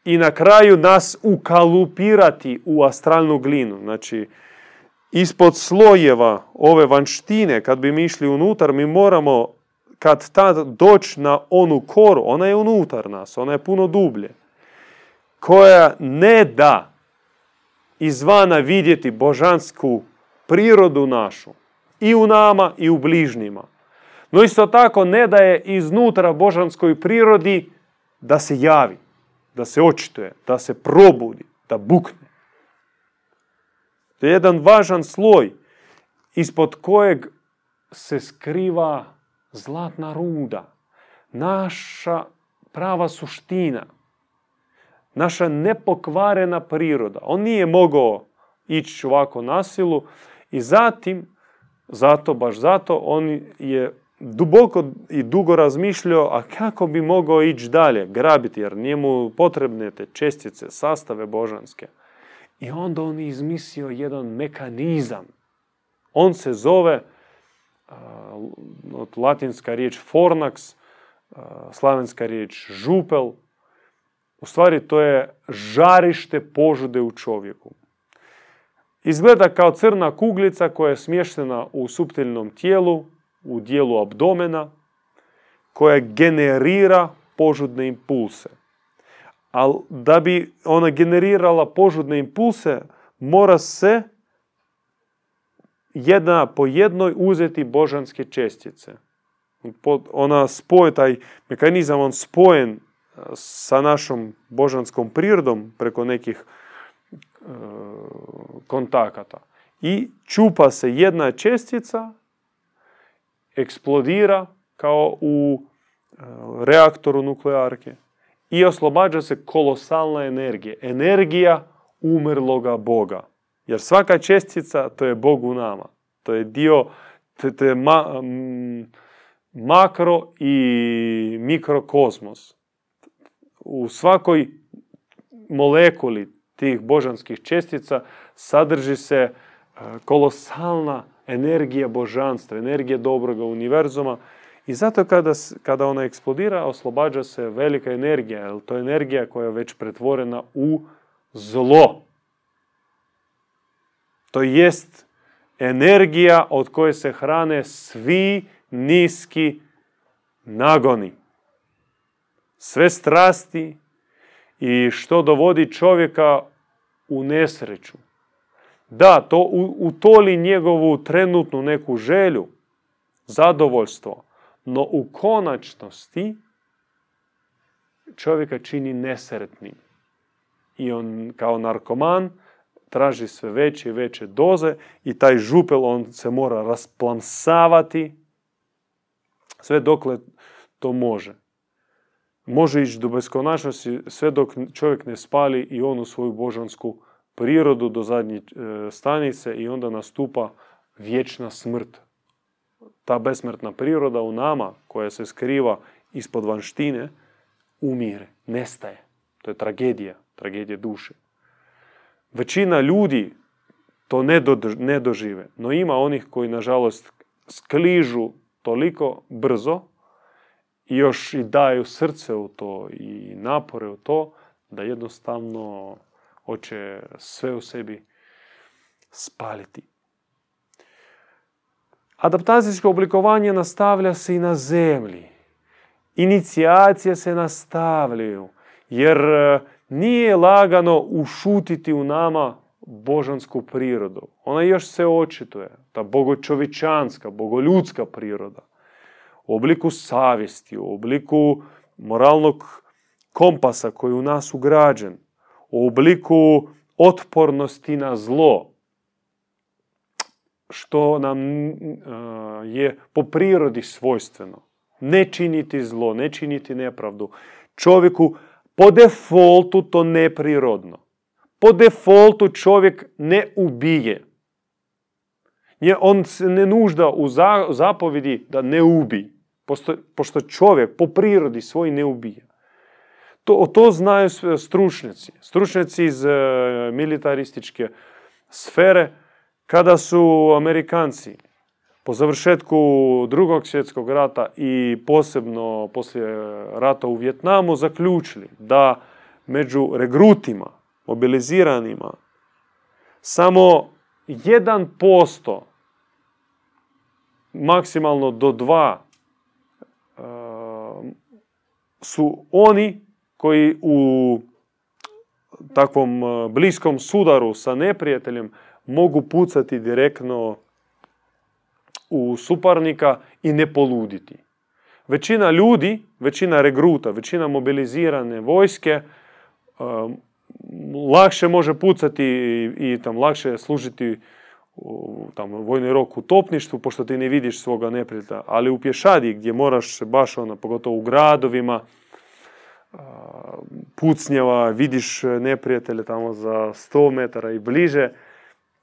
i na kraju nas ukalupirati u astralnu glinu. Znači, ispod slojeva ove vanštine, kad bi mi išli unutar, mi moramo kad tad doći na onu koru, ona je unutar nas, ona je puno dublje, koja ne da izvana vidjeti božansku prirodu našu, i u nama i u bližnjima. No isto tako ne da je iznutra božanskoj prirodi da se javi, da se očituje, da se probudi, da bukne. To je jedan važan sloj ispod kojeg se skriva zlatna ruda, naša prava suština, naša nepokvarena priroda. On nije mogao ići ovako na silu i zatim, zato, baš zato, on je duboko i dugo razmišljao, a kako bi mogao ići dalje, grabiti, jer njemu potrebne te čestice, sastave božanske. I onda on je izmislio jedan mekanizam. On se zove, od latinska riječ fornax, slavenska riječ župel. U stvari to je žarište požude u čovjeku. Izgleda kao crna kuglica koja je smještena u suptilnom tijelu, u dijelu abdomena, koja generira požudne impulse. Ali da bi ona generirala požudne impulse, mora se jedna po jednoj uzeti božanske čestice. Ona spoje, taj mekanizam on spojen e, sa našom božanskom prirodom preko nekih e, kontakata. I čupa se jedna čestica, eksplodira kao u e, reaktoru nuklearke i oslobađa se kolosalna energija. Energija umrloga Boga. Jer svaka čestica to je Bog u nama. To je dio to je makro i mikrokosmos. U svakoj molekuli tih božanskih čestica sadrži se e, kolosalna energija božanstva, energija dobroga univerzuma. I zato kada, kada ona eksplodira, oslobađa se velika energija, jer to je energija koja je već pretvorena u zlo. To jest energija od koje se hrane svi niski nagoni. Sve strasti i što dovodi čovjeka u nesreću. Da, to utoli njegovu trenutnu neku želju, zadovoljstvo, no u konačnosti čovjeka čini nesretnim. I on kao narkoman traži sve veće i veće doze i taj župel on se mora rasplamsavati sve dokle to može. Može ići do beskonačnosti sve dok čovjek ne spali i onu svoju božansku prirodu do zadnje e, stanice i onda nastupa vječna smrt. Ta besmrtna priroda u nama koja se skriva ispod vanštine umire, nestaje. To je tragedija, tragedija duše. Većina ljudi to ne dožive, no ima onih koji nažalost skližu toliko brzo i još i daju srce u to i napore u to da jednostavno hoće sve u sebi spaliti. Adaptacijsko oblikovanje nastavlja se i na zemlji. Inicijacije se nastavljaju, jer nije lagano ušutiti u nama božansku prirodu. Ona još se očituje, ta bogočovičanska, bogoljudska priroda. U obliku savjesti, u obliku moralnog kompasa koji u nas ugrađen, u obliku otpornosti na zlo, što nam je po prirodi svojstveno. Ne činiti zlo, ne činiti nepravdu. Čovjeku po defaultu to neprirodno. Po defaultu čovjek ne ubije. On se ne nužda u zapovjedi da ne ubi. Pošto čovjek po prirodi svoj ne ubija. To, to znaju stručnjaci. Stručnjaci iz e, militarističke sfere kada su Amerikanci po završetku drugog svjetskog rata i posebno poslije rata u Vjetnamu zaključili da među regrutima, mobiliziranima, samo 1%, maksimalno do 2, e, su oni koji u takvom e, bliskom sudaru sa neprijateljem mogu pucati direktno u suparnika i ne poluditi. Većina ljudi, većina regruta, većina mobilizirane vojske um, lakše može pucati i, tam lakše služiti tam, vojni rok u topništvu, pošto ti ne vidiš svoga neprijatelja. Ali u pješadi gdje moraš baš ono, pogotovo u gradovima, uh, pucnjeva, vidiš neprijatelje tamo za 100 metara i bliže,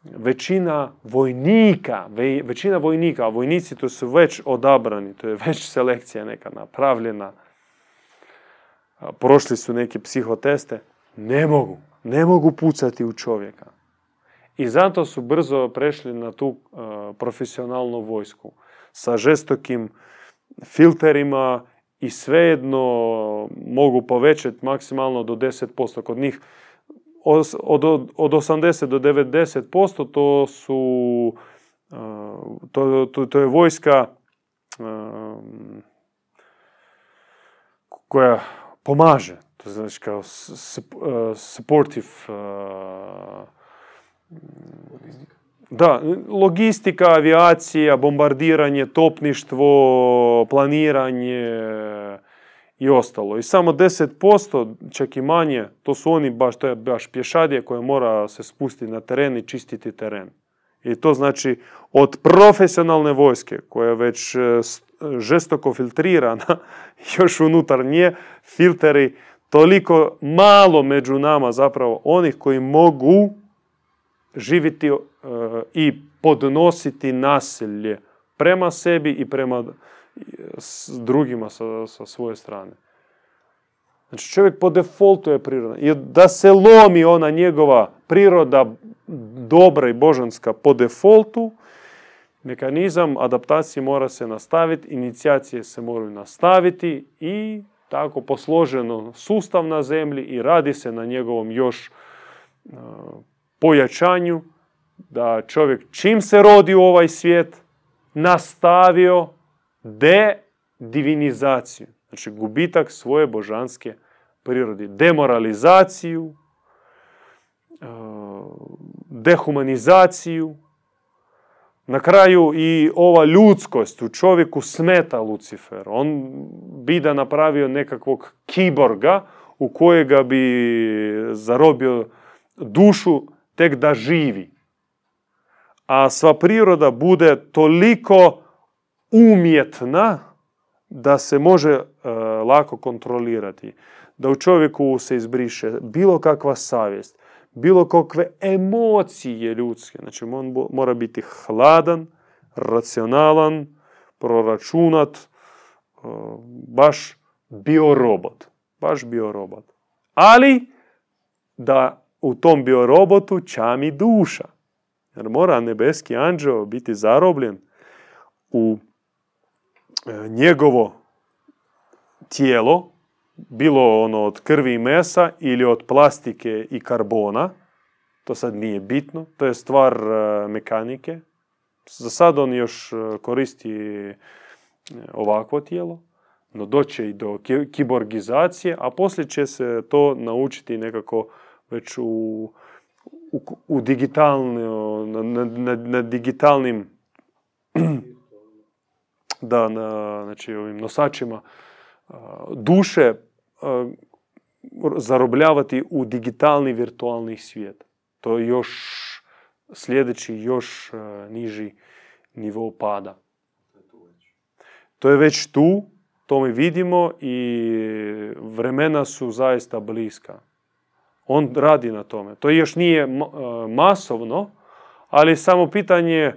većina vojnika, većina vojnika, a vojnici to su već odabrani, to je [LAUGHS] već selekcija neka napravljena, prošli su neke psihoteste, ne mogu, ne mogu pucati u čovjeka. I zato su brzo prešli na tu profesionalnu vojsku sa žestokim filterima i svejedno mogu povećati maksimalno do 10%. Kod njih od, od 80 do 90% to su to, to, to je vojska koja pomaže. To znači kao supportive da, logistika, avijacija, bombardiranje, topništvo, planiranje, i ostalo. I samo 10%, čak i manje, to su oni baš, to je baš pješadije koje mora se spustiti na teren i čistiti teren. I to znači od profesionalne vojske koja je već e, žestoko filtrirana, [LAUGHS] još unutar nje filteri toliko malo među nama zapravo onih koji mogu živjeti e, i podnositi nasilje prema sebi i prema s drugima sa, sa svoje strane. Znači čovjek po defaultu je prirodan. I da se lomi ona njegova priroda dobra i božanska po defaultu, mekanizam adaptacije mora se nastaviti, inicijacije se moraju nastaviti i tako posloženo sustav na zemlji i radi se na njegovom još pojačanju da čovjek čim se rodi u ovaj svijet nastavio de-divinizaciju. Znači gubitak svoje božanske prirode. Demoralizaciju, e, dehumanizaciju. Na kraju i ova ljudskost u čovjeku smeta Lucifer. On bi da napravio nekakvog kiborga u kojega bi zarobio dušu tek da živi. A sva priroda bude toliko umjetna da se može e, lako kontrolirati. Da u čovjeku se izbriše bilo kakva savjest, bilo kakve emocije ljudske. Znači on mora biti hladan, racionalan, proračunat, e, baš biorobot. Baš biorobot. Ali da u tom biorobotu čami duša. Jer mora nebeski anđeo biti zarobljen u njegovo tijelo, bilo ono od krvi i mesa ili od plastike i karbona, to sad nije bitno, to je stvar e, mekanike. Za sad on još e, koristi ovakvo tijelo. no doće i do kiborgizacije, a poslije će se to naučiti nekako već u, u, u digitalno, na, na, na digitalnim da, na znači, ovim nosačima duše zarobljavati u digitalni virtualni svijet. To je još sljedeći, još niži nivo pada. To je već tu, to mi vidimo i vremena su zaista bliska. On radi na tome. To još nije masovno, ali samo pitanje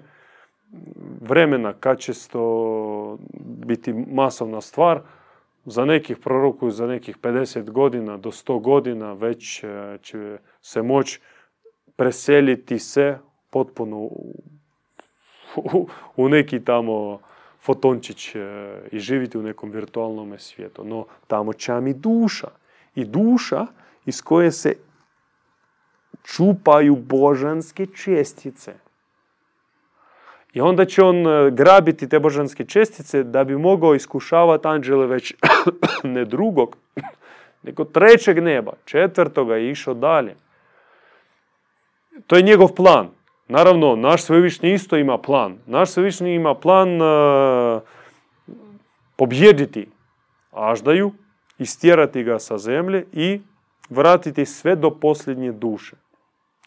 vremena kad će to biti masovna stvar. Za nekih proroku, za nekih 50 godina do 100 godina već e, će se moći preseliti se potpuno u, neki tamo fotončić e, i živjeti u nekom virtualnom svijetu. No tamo će mi duša. I duša iz koje se čupaju božanske čestice. I onda će on e, grabiti te božanske čestice da bi mogao iskušavati anđele već [COUGHS] ne drugog, [COUGHS] nego trećeg neba, četvrtoga i išao dalje. To je njegov plan. Naravno, naš svevišnji isto ima plan. Naš svevišnji ima plan uh, pobjediti Aždaju, istjerati ga sa zemlje i vratiti sve do posljednje duše.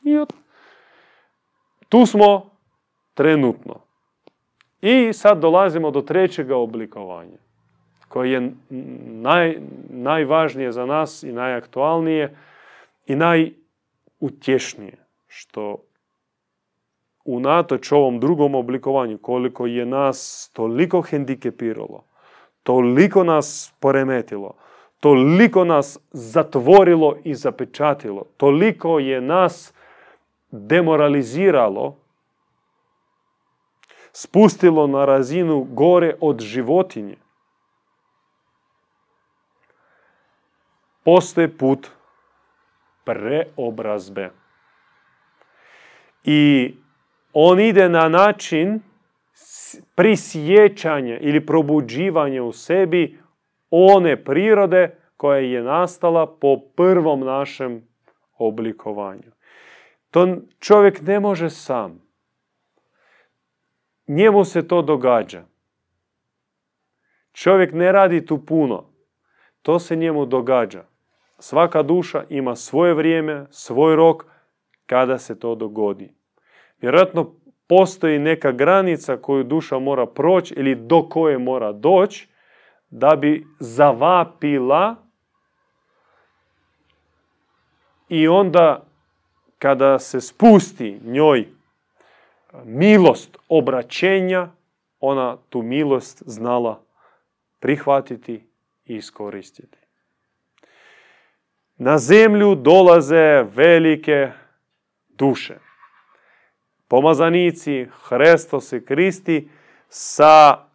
I tu smo trenutno. I sad dolazimo do trećega oblikovanja, koje je naj, najvažnije za nas i najaktualnije i najutješnije, što unatoč ovom drugom oblikovanju, koliko je nas toliko hendikepiralo, toliko nas poremetilo, toliko nas zatvorilo i zapečatilo, toliko je nas demoraliziralo, spustilo na razinu gore od životinje. Postoje put preobrazbe. I on ide na način prisjećanja ili probuđivanja u sebi one prirode koja je nastala po prvom našem oblikovanju. To čovjek ne može sam. Njemu se to događa. Čovjek ne radi tu puno. To se njemu događa. Svaka duša ima svoje vrijeme, svoj rok kada se to dogodi. Vjerojatno postoji neka granica koju duša mora proći ili do koje mora doći da bi zavapila i onda kada se spusti njoj milost obraćenja, ona tu milost znala prihvatiti i iskoristiti. Na zemlju dolaze velike duše. Pomazanici, Hrestos i Kristi sa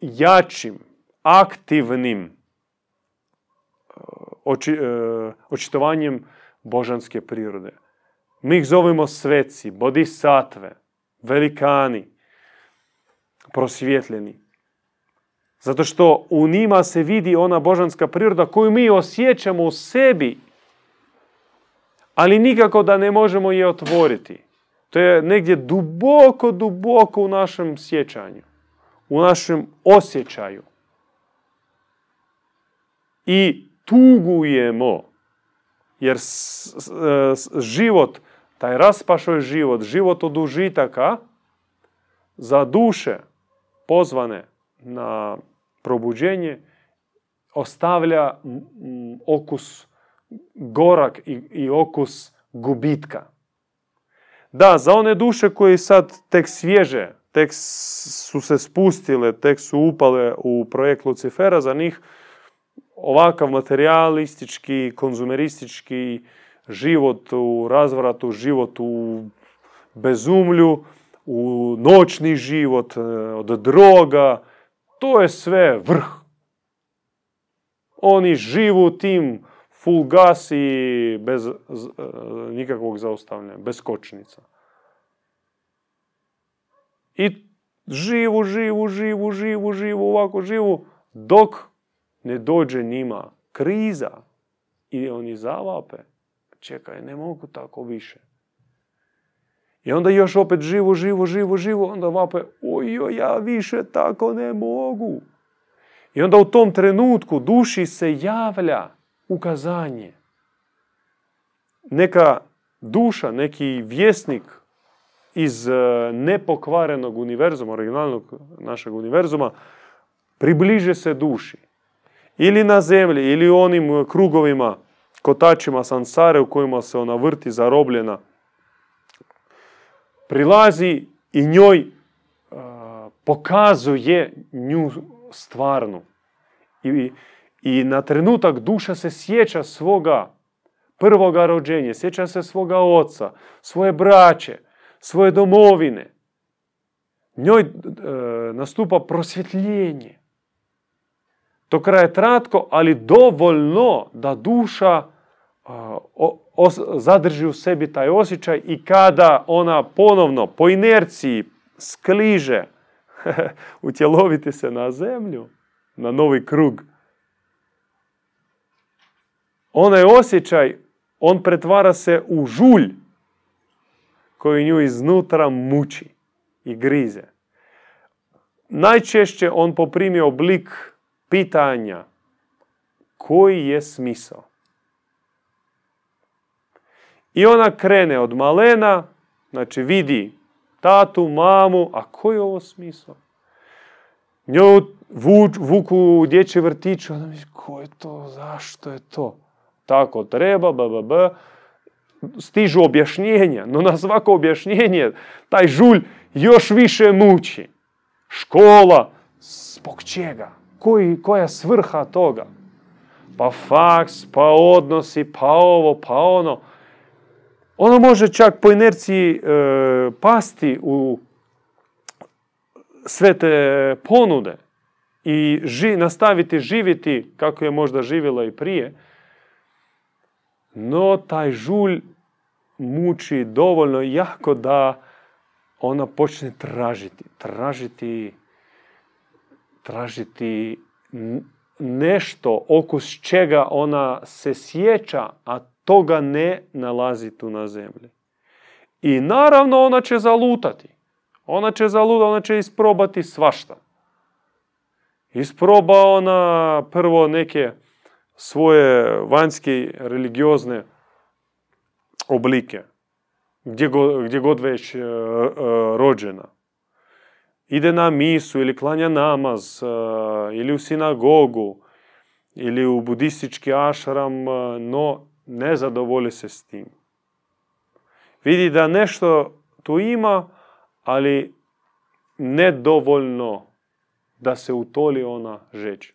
jačim, aktivnim oči, očitovanjem božanske prirode. Mi ih zovemo sveci, bodhisatve, velikani, prosvjetljeni. Zato što u njima se vidi ona božanska priroda koju mi osjećamo u sebi, ali nikako da ne možemo je otvoriti. To je negdje duboko, duboko u našem sjećanju, u našem osjećaju. I tugujemo, jer život taj raspašoj život, život od užitaka za duše pozvane na probuđenje ostavlja okus gorak i, i okus gubitka. Da, za one duše koje sad tek svježe, tek su se spustile, tek su upale u projekt Lucifera, za njih ovakav materialistički, konzumeristički život u razvratu, život u bezumlju, u noćni život, e, od droga, to je sve vrh. Oni živu tim full gas i bez e, nikakvog zaustavljanja, bez kočnica. I živu, živu, živu, živu, živu, ovako živu, dok ne dođe njima kriza i oni zavape. Čekaj, ne mogu tako više. I onda još opet živo, živo, živo, živo, onda vape, oj, ja više tako ne mogu. I onda u tom trenutku duši se javlja ukazanje. Neka duša, neki vjesnik iz e, nepokvarenog univerzuma, originalnog našeg univerzuma, približe se duši. Ili na zemlji, ili onim krugovima, kotačima sansare u kojima se ona vrti zarobljena. Prilazi i njoj e, pokazuje nju stvarnu. I, I na trenutak duša se sjeća svoga prvoga rođenja, sjeća se svoga oca, svoje braće, svoje domovine. Njoj e, nastupa prosvjetljenje. To kraje tratko, ali dovoljno da duša zadrži u sebi taj osjećaj i kada ona ponovno po inerciji skliže [LAUGHS] utjeloviti se na zemlju, na novi krug, onaj osjećaj, on pretvara se u žulj koji nju iznutra muči i grize. Najčešće on poprimi oblik pitanja koji je smisao. I ona krene od malena, znači vidi tatu, mamu, a koji je ovo smisao? Nju vuku u dječji vrtić, ona misli, ko je to, zašto je to? Tako treba, b, b, b. Stižu objašnjenja, no na svako objašnjenje taj žulj još više muči. Škola, zbog čega? Koji, koja svrha toga? Pa faks, pa odnosi, pa ovo, pa ono. Ono može čak po inerciji e, pasti u sve te ponude i nastaviti živjeti kako je možda živjela i prije. No taj žulj muči dovoljno jako da ona počne tražiti. Tražiti, tražiti nešto okus čega ona se sjeća, a toga ne nalazi tu na zemlji. I naravno ona će zalutati. Ona će zalutati, ona će isprobati svašta. Isproba ona prvo neke svoje vanjske religiozne oblike. Gdje god, gdje god već e, e, rođena. Ide na misu ili klanja namaz, e, ili u sinagogu, ili u budistički ašram, no ne zadovolji se s tim. Vidi da nešto tu ima, ali nedovoljno da se utoli ona žeć.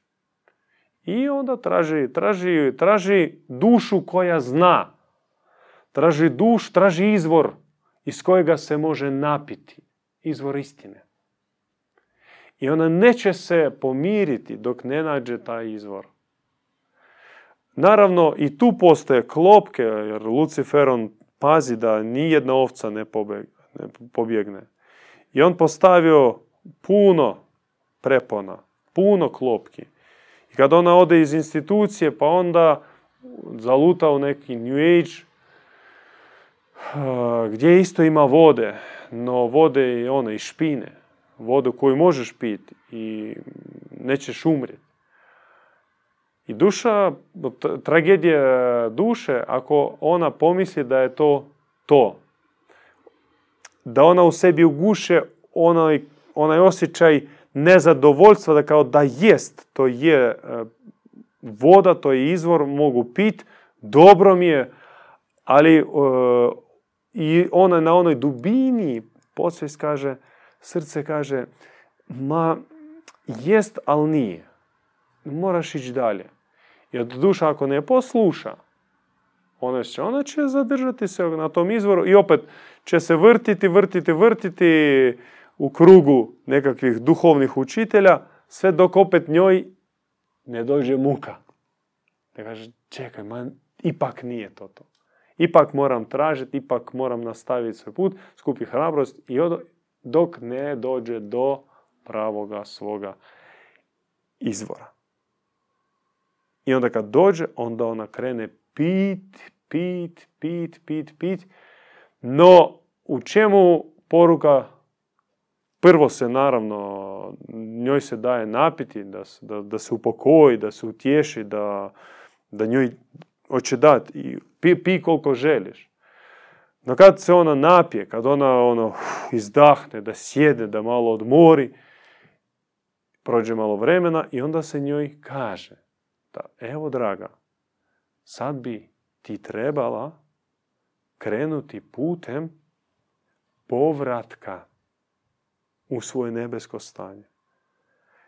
I onda traži, traži, traži dušu koja zna. Traži duš, traži izvor iz kojega se može napiti. Izvor istine. I ona neće se pomiriti dok ne nađe taj izvor. Naravno, i tu postoje klopke, jer Luciferon pazi da nijedna ovca ne pobjegne. I on postavio puno prepona, puno klopki. I kad ona ode iz institucije, pa onda zaluta u neki New Age, gdje isto ima vode, no vode i one i špine. Vodu koju možeš piti i nećeš umrijeti. I duša, tragedija duše, ako ona pomisli da je to to, da ona u sebi uguše onaj, onaj osjećaj nezadovoljstva, da kao da jest, to je e, voda, to je izvor, mogu pit, dobro mi je, ali e, i ona na onoj dubini, podsvijest kaže, srce kaže, ma jest, ali nije. Moraš ići dalje. Jer duša ako ne posluša, ona će, ona će zadržati se na tom izvoru i opet će se vrtiti, vrtiti, vrtiti u krugu nekakvih duhovnih učitelja, sve dok opet njoj ne dođe muka. Da kaže, čekaj, man, ipak nije to to. Ipak moram tražiti, ipak moram nastaviti svoj put, skupi hrabrost i dok ne dođe do pravoga svoga izvora. I onda kad dođe, onda ona krene pit, pit, pit, pit, pit. No, u čemu poruka? Prvo se naravno, njoj se daje napiti, da, da, da se upokoji, da se utješi, da, da njoj hoće dati. I pi, pi koliko želiš. No kad se ona napije, kad ona ono, izdahne, da sjede, da malo odmori, prođe malo vremena i onda se njoj kaže da evo draga, sad bi ti trebala krenuti putem povratka u svoje nebesko stanje.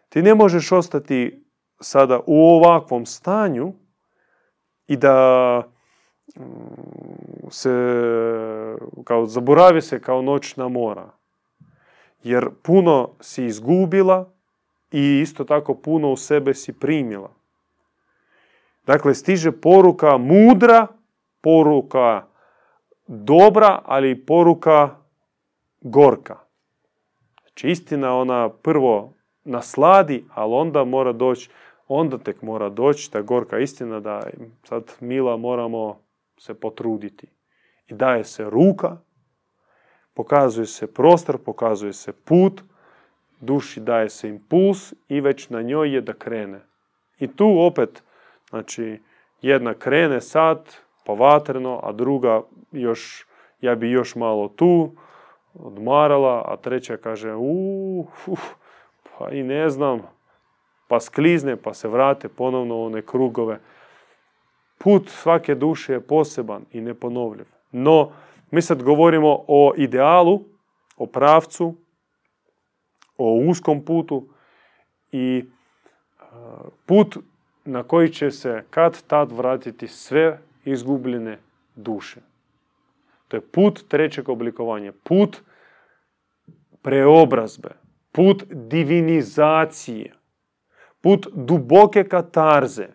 Ti ne možeš ostati sada u ovakvom stanju i da mm, se kao zaboravi se kao noćna mora. Jer puno si izgubila i isto tako puno u sebe si primila. Dakle, stiže poruka mudra, poruka dobra, ali i poruka gorka. Znači, istina ona prvo nasladi, ali onda mora doći, onda tek mora doći ta gorka istina da sad mila moramo se potruditi. I daje se ruka, pokazuje se prostor, pokazuje se put, duši daje se impuls i već na njoj je da krene. I tu opet, znači, jedna krene sad, povatreno, a druga još, ja bi još malo tu, odmarala, a treća kaže, uuu, pa i ne znam, pa sklizne, pa se vrate ponovno u one krugove. Put svake duše je poseban i neponovljiv. No, mi sad govorimo o idealu, o pravcu, o uskom putu i put na koji će se kad tad vratiti sve izgubljene duše. To je put trećeg oblikovanja, put preobrazbe, put divinizacije, put duboke katarze,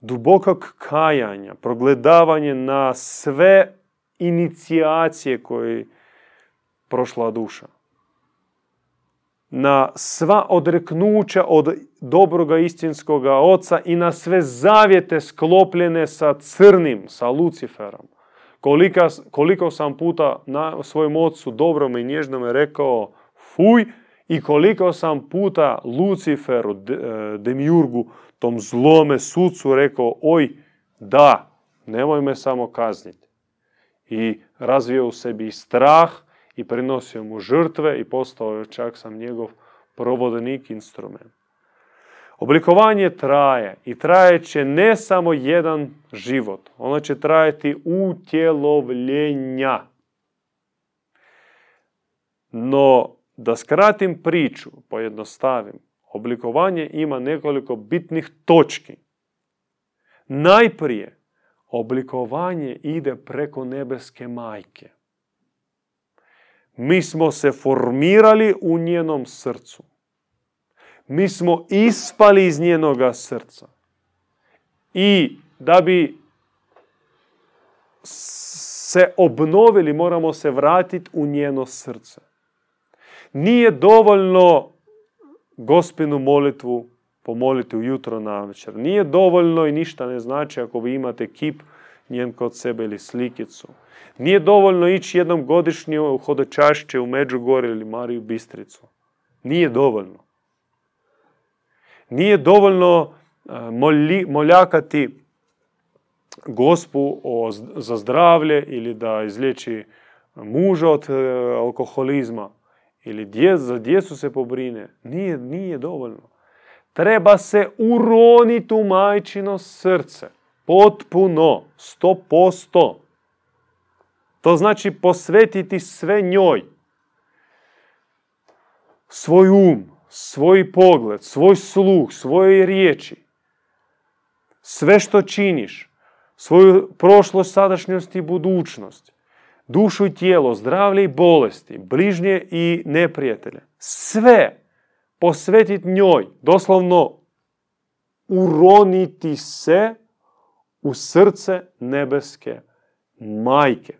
dubokog kajanja, progledavanje na sve inicijacije koje prošla duša na sva odreknuća od dobroga istinskoga oca i na sve zavjete sklopljene sa crnim, sa Luciferom. Koliko, koliko sam puta na svojom ocu dobrom i nježnom rekao fuj i koliko sam puta Luciferu, e, Demiurgu, tom zlome sucu rekao oj da, nemoj me samo kazniti. I razvio u sebi strah, i prinosio mu žrtve i postao je čak sam njegov provodnik instrument. Oblikovanje traje i traje će ne samo jedan život, ono će trajati utjelovljenja. No, da skratim priču, pojednostavim, oblikovanje ima nekoliko bitnih točki. Najprije, oblikovanje ide preko nebeske majke. Mi smo se formirali u njenom srcu. Mi smo ispali iz njenoga srca. I da bi se obnovili, moramo se vratiti u njeno srce. Nije dovoljno gospinu molitvu pomoliti ujutro na večer. Nije dovoljno i ništa ne znači ako vi imate kip njen kod sebe ili slikicu. Nije dovoljno ići jednom godišnje u hodočašće u Međugorje ili Mariju Bistricu. Nije dovoljno. Nije dovoljno moljakati gospu za zdravlje ili da izliječi muža od e, alkoholizma ili za djecu se pobrine. Nije, nije dovoljno. Treba se uroniti u majčino srce. Potpuno. Sto posto. To znači posvetiti sve njoj. Svoj um, svoj pogled, svoj sluh, svoje riječi. Sve što činiš, svoju prošlost, sadašnjost i budućnost, dušu i tijelo, zdravlje i bolesti, bližnje i neprijatelje. Sve posvetiti njoj, doslovno uroniti se u srce nebeske majke.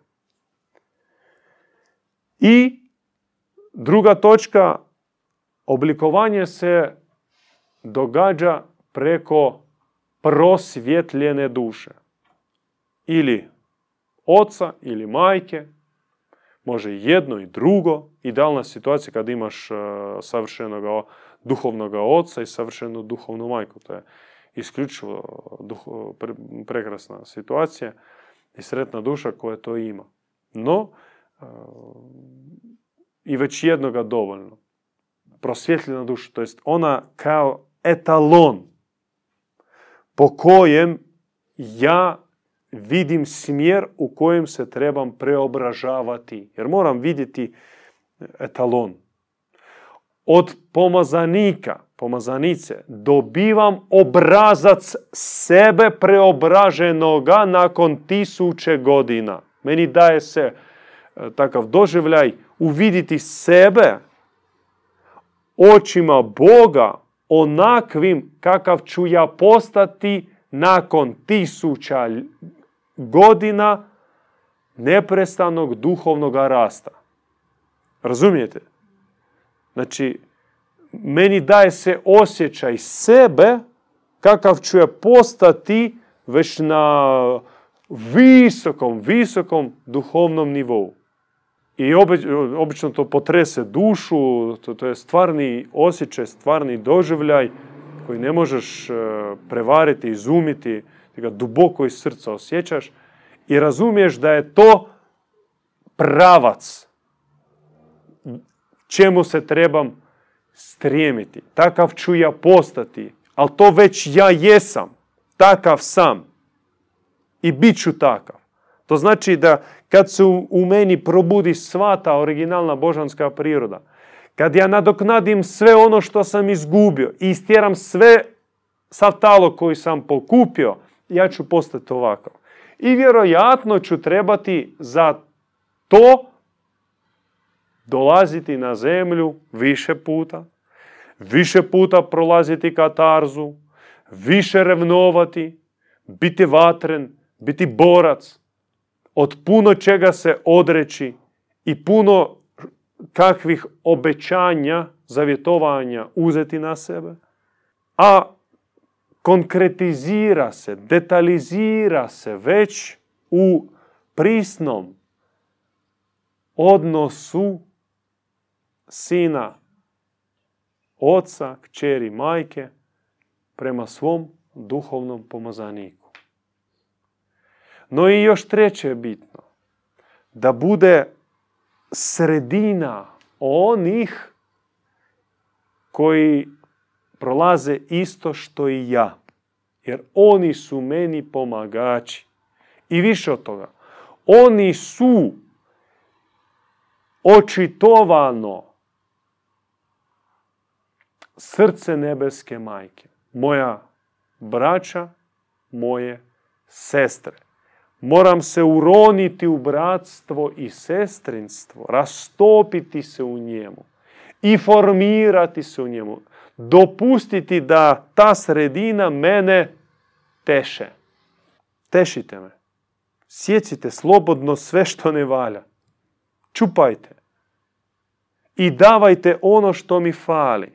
I druga točka, oblikovanje se događa preko prosvjetljene duše. Ili oca ili majke, može jedno i drugo. Idealna situacija kad imaš uh, savršenog duhovnog oca i savršenu duhovnu majku. To je isključivo prekrasna situacija i sretna duša koja to ima. No, i već jednoga dovoljno. Prosvjetljena duša, to jest ona kao etalon po kojem ja vidim smjer u kojem se trebam preobražavati. Jer moram vidjeti etalon. Od pomazanika, pomazanice, dobivam obrazac sebe preobraženoga nakon tisuće godina. Meni daje se takav doživljaj uviditi sebe očima Boga onakvim kakav ću ja postati nakon tisuća godina neprestanog duhovnog rasta. Razumijete? Znači, meni daje se osjećaj sebe kakav ću ja postati već na visokom, visokom duhovnom nivou. I obično to potrese dušu, to, to je stvarni osjećaj, stvarni doživljaj koji ne možeš e, prevariti, izumiti, ti ga duboko iz srca osjećaš i razumiješ da je to pravac čemu se trebam strijemiti. Takav ću ja postati, ali to već ja jesam. Takav sam. I bit ću takav. To znači da kad se u meni probudi sva ta originalna božanska priroda, kad ja nadoknadim sve ono što sam izgubio i istjeram sve sav talo koji sam pokupio, ja ću postati ovakav. I vjerojatno ću trebati za to dolaziti na zemlju više puta, više puta prolaziti katarzu, više revnovati, biti vatren, biti borac, od puno čega se odreći i puno kakvih obećanja, zavjetovanja uzeti na sebe, a konkretizira se, detalizira se već u prisnom odnosu sina, oca, kćeri, majke prema svom duhovnom pomazaniku. No i još treće je bitno. Da bude sredina onih koji prolaze isto što i ja. Jer oni su meni pomagači. I više od toga. Oni su očitovano srce nebeske majke. Moja braća, moje sestre. Moram se uroniti u bratstvo i sestrinstvo, rastopiti se u njemu i formirati se u njemu. Dopustiti da ta sredina mene teše. Tešite me. Sjecite slobodno sve što ne valja. Čupajte. I davajte ono što mi fali.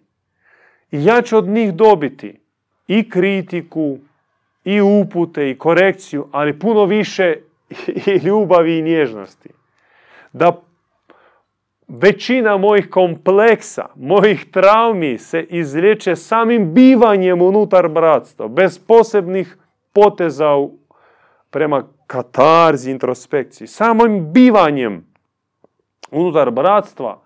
I ja ću od njih dobiti i kritiku, i upute, i korekciju, ali puno više [LAUGHS] i ljubavi i nježnosti. Da većina mojih kompleksa, mojih traumi se izliječe samim bivanjem unutar bratstva, bez posebnih poteza prema katarzi, introspekciji. Samim bivanjem unutar bratstva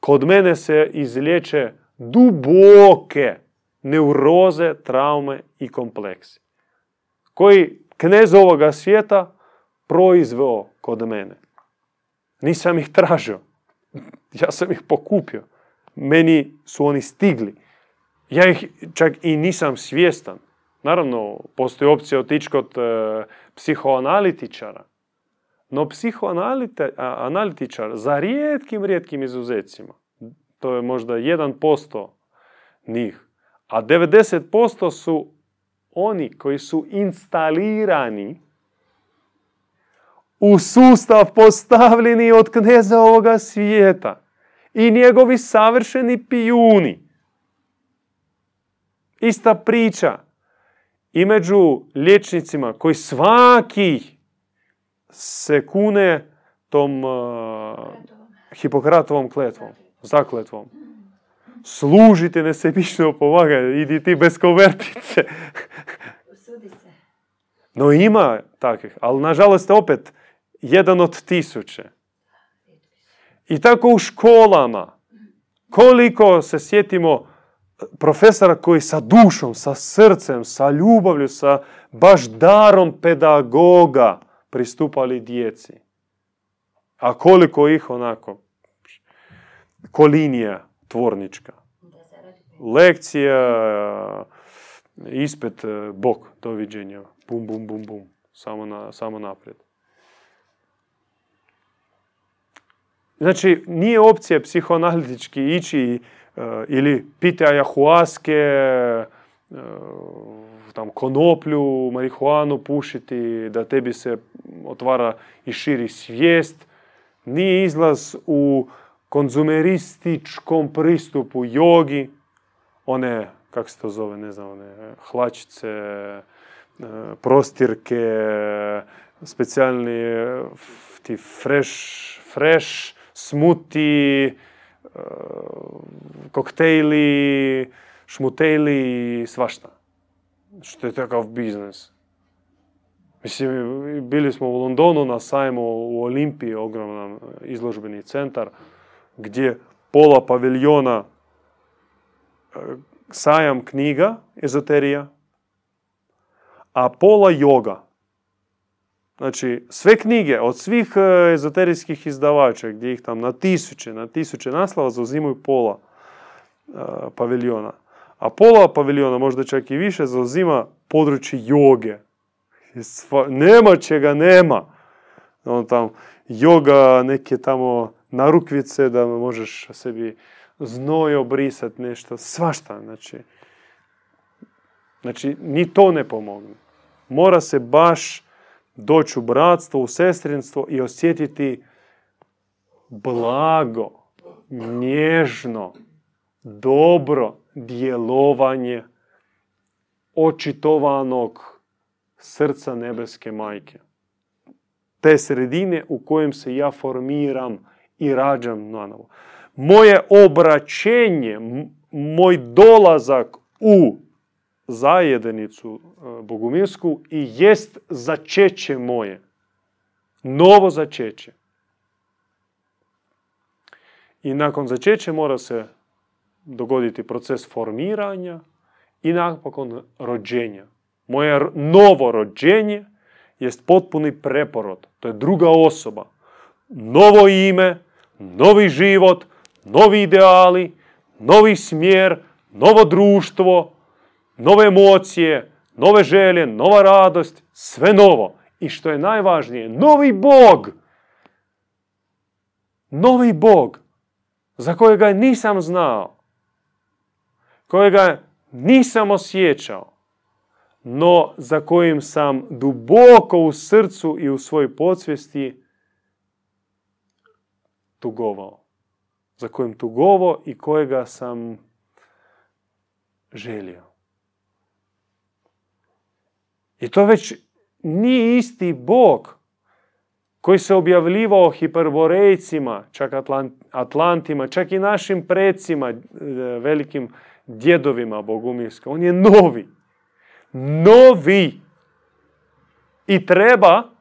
kod mene se izliječe duboke neuroze, traume i kompleksi. Koji knez ovoga svijeta proizveo kod mene. Nisam ih tražio. Ja sam ih pokupio. Meni su oni stigli. Ja ih čak i nisam svjestan. Naravno, postoji opcija otići kod e, psihoanalitičara. No psihoanalitičar za rijetkim, rijetkim izuzecima to je možda 1% njih. A 90% su oni koji su instalirani u sustav postavljeni od kneza ovoga svijeta i njegovi savršeni pijuni. Ista priča. I među liječnicima koji svaki se kune tom uh, Hipokratovom kletvom, zakletvom. Služite nesebično pomaga, idi ti bez kovertice. No ima takvih, ali nažalost opet jedan od tisuće. I tako u školama. Koliko se sjetimo profesora koji sa dušom, sa srcem, sa ljubavlju, sa baš darom pedagoga pristupali djeci. A koliko ih onako, kolinija tvornička. Lekcija, ispet, bok, doviđenja, bum, bum, bum, bum, samo, na, samo naprijed. Znači, nije opcija psihoanalitički ići uh, ili piti ajahuaske, uh, tam konoplju, marihuanu pušiti, da tebi se otvara i širi svijest. Nije izlaz u konzumerističkom pristupu jogi, one, kako se to zove, ne znam, one hlačice, e, prostirke, specijalni ti fresh, fresh smuti, e, koktejli, šmutejli, svašta. Što je takav biznis. Mislim, bili smo u Londonu na sajmu u Olimpiji, ogroman izložbeni centar, gdje pola paviljona e, sajam knjiga, ezoterija, a pola joga. Znači, sve knjige od svih e, ezoterijskih izdavača, gdje ih tam na tisuće, na tisuće naslova zauzimaju pola uh, paviljona. A pola paviljona, možda čak i više, zauzima područje joge. Nema čega nema. On tam, joga, neke tamo narukvice da možeš sebi znoj obrisati nešto, svašta. Znači, znači, ni to ne pomogne. Mora se baš doći u bratstvo, u sestrinstvo i osjetiti blago, nježno, dobro djelovanje očitovanog srca nebeske majke. Te sredine u kojem se ja formiram i rađam na novo. Moje obraćenje, moj dolazak u zajednicu e, bogumirsku i jest začeće moje. Novo začeće. I nakon začeće mora se dogoditi proces formiranja i nakon rođenja. Moje novo rođenje jest potpuni preporod. To je druga osoba. Novo ime, novi život, novi ideali, novi smjer, novo društvo, nove emocije, nove želje, nova radost, sve novo. I što je najvažnije, novi Bog. Novi Bog za kojega nisam znao, kojega nisam osjećao, no za kojim sam duboko u srcu i u svojoj podsvijesti tugovao. Za kojim tugovao i kojega sam želio. I to već nije isti Bog koji se objavljivao hiperborejcima, čak Atlantima, čak i našim predsima, e, velikim djedovima Bogumirska. On je novi. Novi. I treba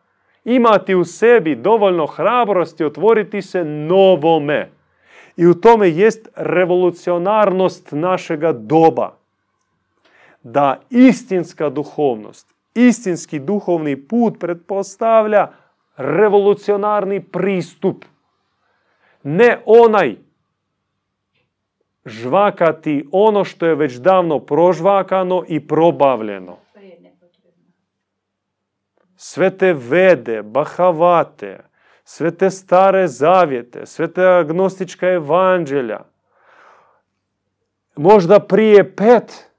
imati u sebi dovoljno hrabrosti otvoriti se novome. I u tome jest revolucionarnost našega doba. Da istinska duhovnost, istinski duhovni put pretpostavlja revolucionarni pristup. Ne onaj žvakati ono što je već davno prožvakano i probavljeno. Sve te vede, bahavate, sve te stare zavjete, sve te agnostička evanđelja, možda prije pet,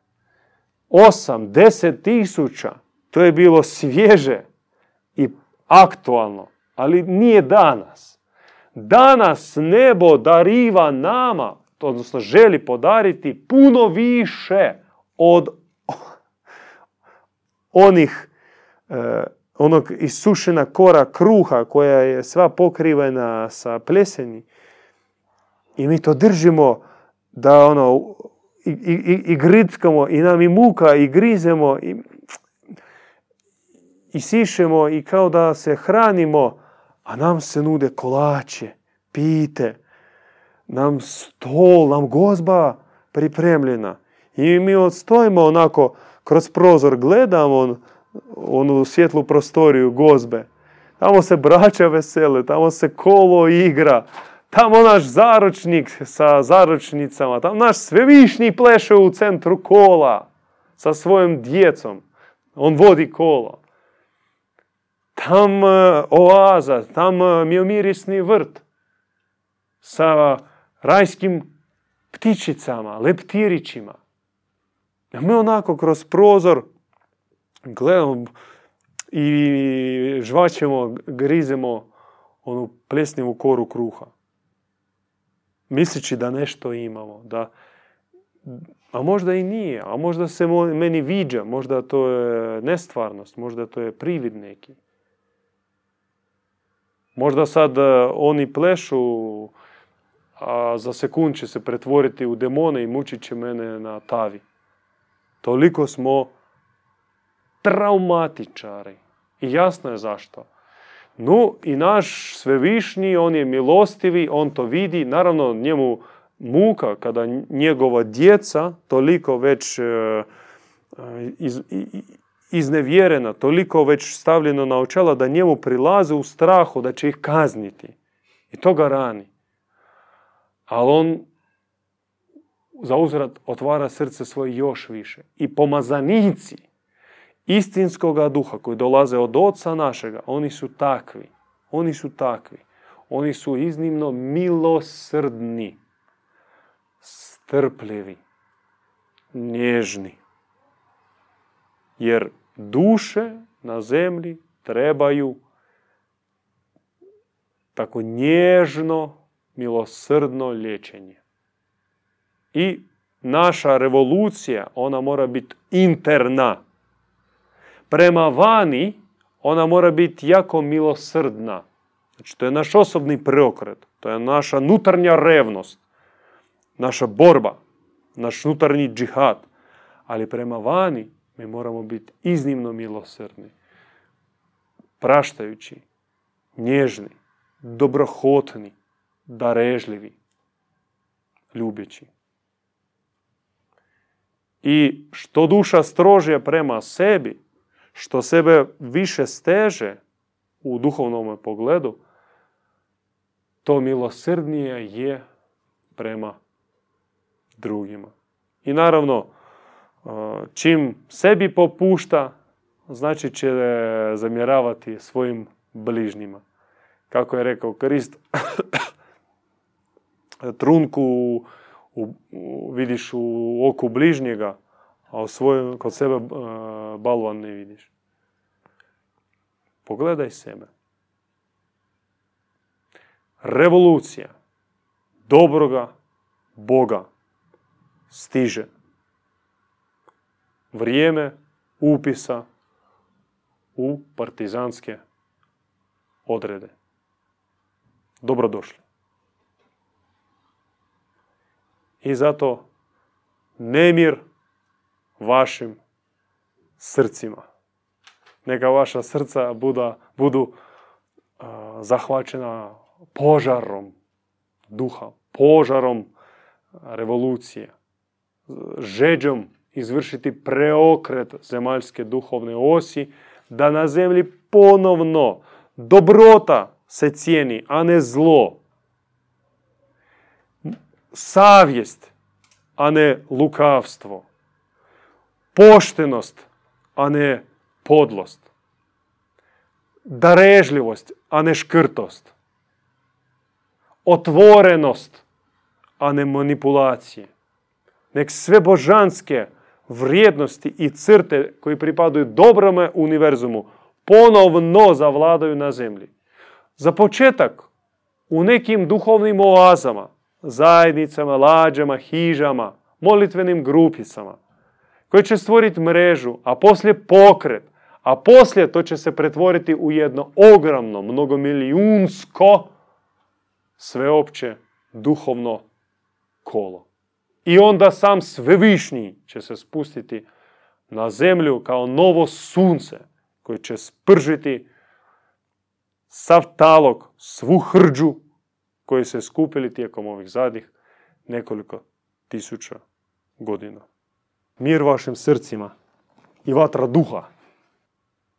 osam, deset tisuća, to je bilo svježe i aktualno, ali nije danas. Danas nebo dariva nama, odnosno želi podariti puno više od onih e, onog isušena kora kruha koja je sva pokrivena sa pleseni i mi to držimo da ono i, i, i grickamo i nam i muka i grizemo i, i sišemo i kao da se hranimo, a nam se nude kolače, pite, nam stol, nam gozba pripremljena. I mi odstojimo onako, kroz prozor gledamo onu svjetlu prostoriju gozbe. Tamo se braća vesele, tamo se kolo igra, tamo naš zaročnik sa zaročnicama, tamo naš svevišnji pleše u centru kola sa svojom djecom. On vodi kolo. Tam e, oaza, tam e, miomirisni vrt sa rajskim ptičicama, leptirićima. Mi onako kroz prozor gledamo i žvaćemo, grizemo onu plesnivu koru kruha. Misleći da nešto imamo, da a možda i nije, a možda se meni viđa, možda to je nestvarnost, možda to je privid neki. Možda sad e, oni plešu, a za sekund će se pretvoriti u demone i mučit će mene na tavi. Toliko smo traumatičari. I jasno je zašto. No i naš svevišnji, on je milostivi, on to vidi. Naravno, njemu muka kada njegova djeca toliko već e, iz, iznevjerena, toliko već stavljeno na očela da njemu prilaze u strahu da će ih kazniti. I to ga rani. Ali on za uzrat otvara srce svoje još više. I pomazanici istinskoga duha koji dolaze od oca našega, oni su takvi. Oni su takvi. Oni su iznimno milosrdni, strpljivi, nježni. Jer duše na zemlji trebaju tako nježno, milosrdno liječenje. I naša revolucija, ona mora biti interna. Prema vani, ona mora biti jako milosrdna. Znači, to je naš osobni preokret. To je naša nutarnja revnost. Naša borba. Naš nutarnji džihad. Ali prema vani, mi moramo biti iznimno milosrdni, praštajući, nježni, dobrohotni, darežljivi, ljubeći. I što duša strože prema sebi, što sebe više steže u duhovnom pogledu, to milosrdnije je prema drugima. I naravno, čim sebi popušta, znači će zamjeravati svojim bližnjima. Kako je rekao Krist, [COUGHS] trunku u, vidiš u oku bližnjega, a u svojom, kod sebe balvan ne vidiš. Pogledaj sebe. Revolucija dobroga Boga stiže vrijeme upisa u partizanske odrede. Dobrodošli. I zato nemir vašim srcima. Neka vaša srca buda, budu zahvaćena požarom duha, požarom revolucije, žeđom izvršiti preokret zemaljske duhovne osi, da na zemlji ponovno dobrota se cijeni, a ne zlo. Savjest, a ne lukavstvo. Poštenost, a ne podlost. Darežljivost, a ne škrtost. Otvorenost, a ne manipulacije. Nek sve božanske vrijednosti i crte koji pripadaju dobrome univerzumu ponovno zavladaju na zemlji. Za početak, u nekim duhovnim oazama, zajednicama, lađama, hižama, molitvenim grupicama, koji će stvoriti mrežu, a poslije pokret, a poslije to će se pretvoriti u jedno ogromno, mnogomilijunsko, sveopće, duhovno kolo. I onda sam svevišnji će se spustiti na zemlju kao novo sunce koji će spržiti sav talog, svu hrđu koji se skupili tijekom ovih zadnjih nekoliko tisuća godina. Mir vašim srcima i vatra duha.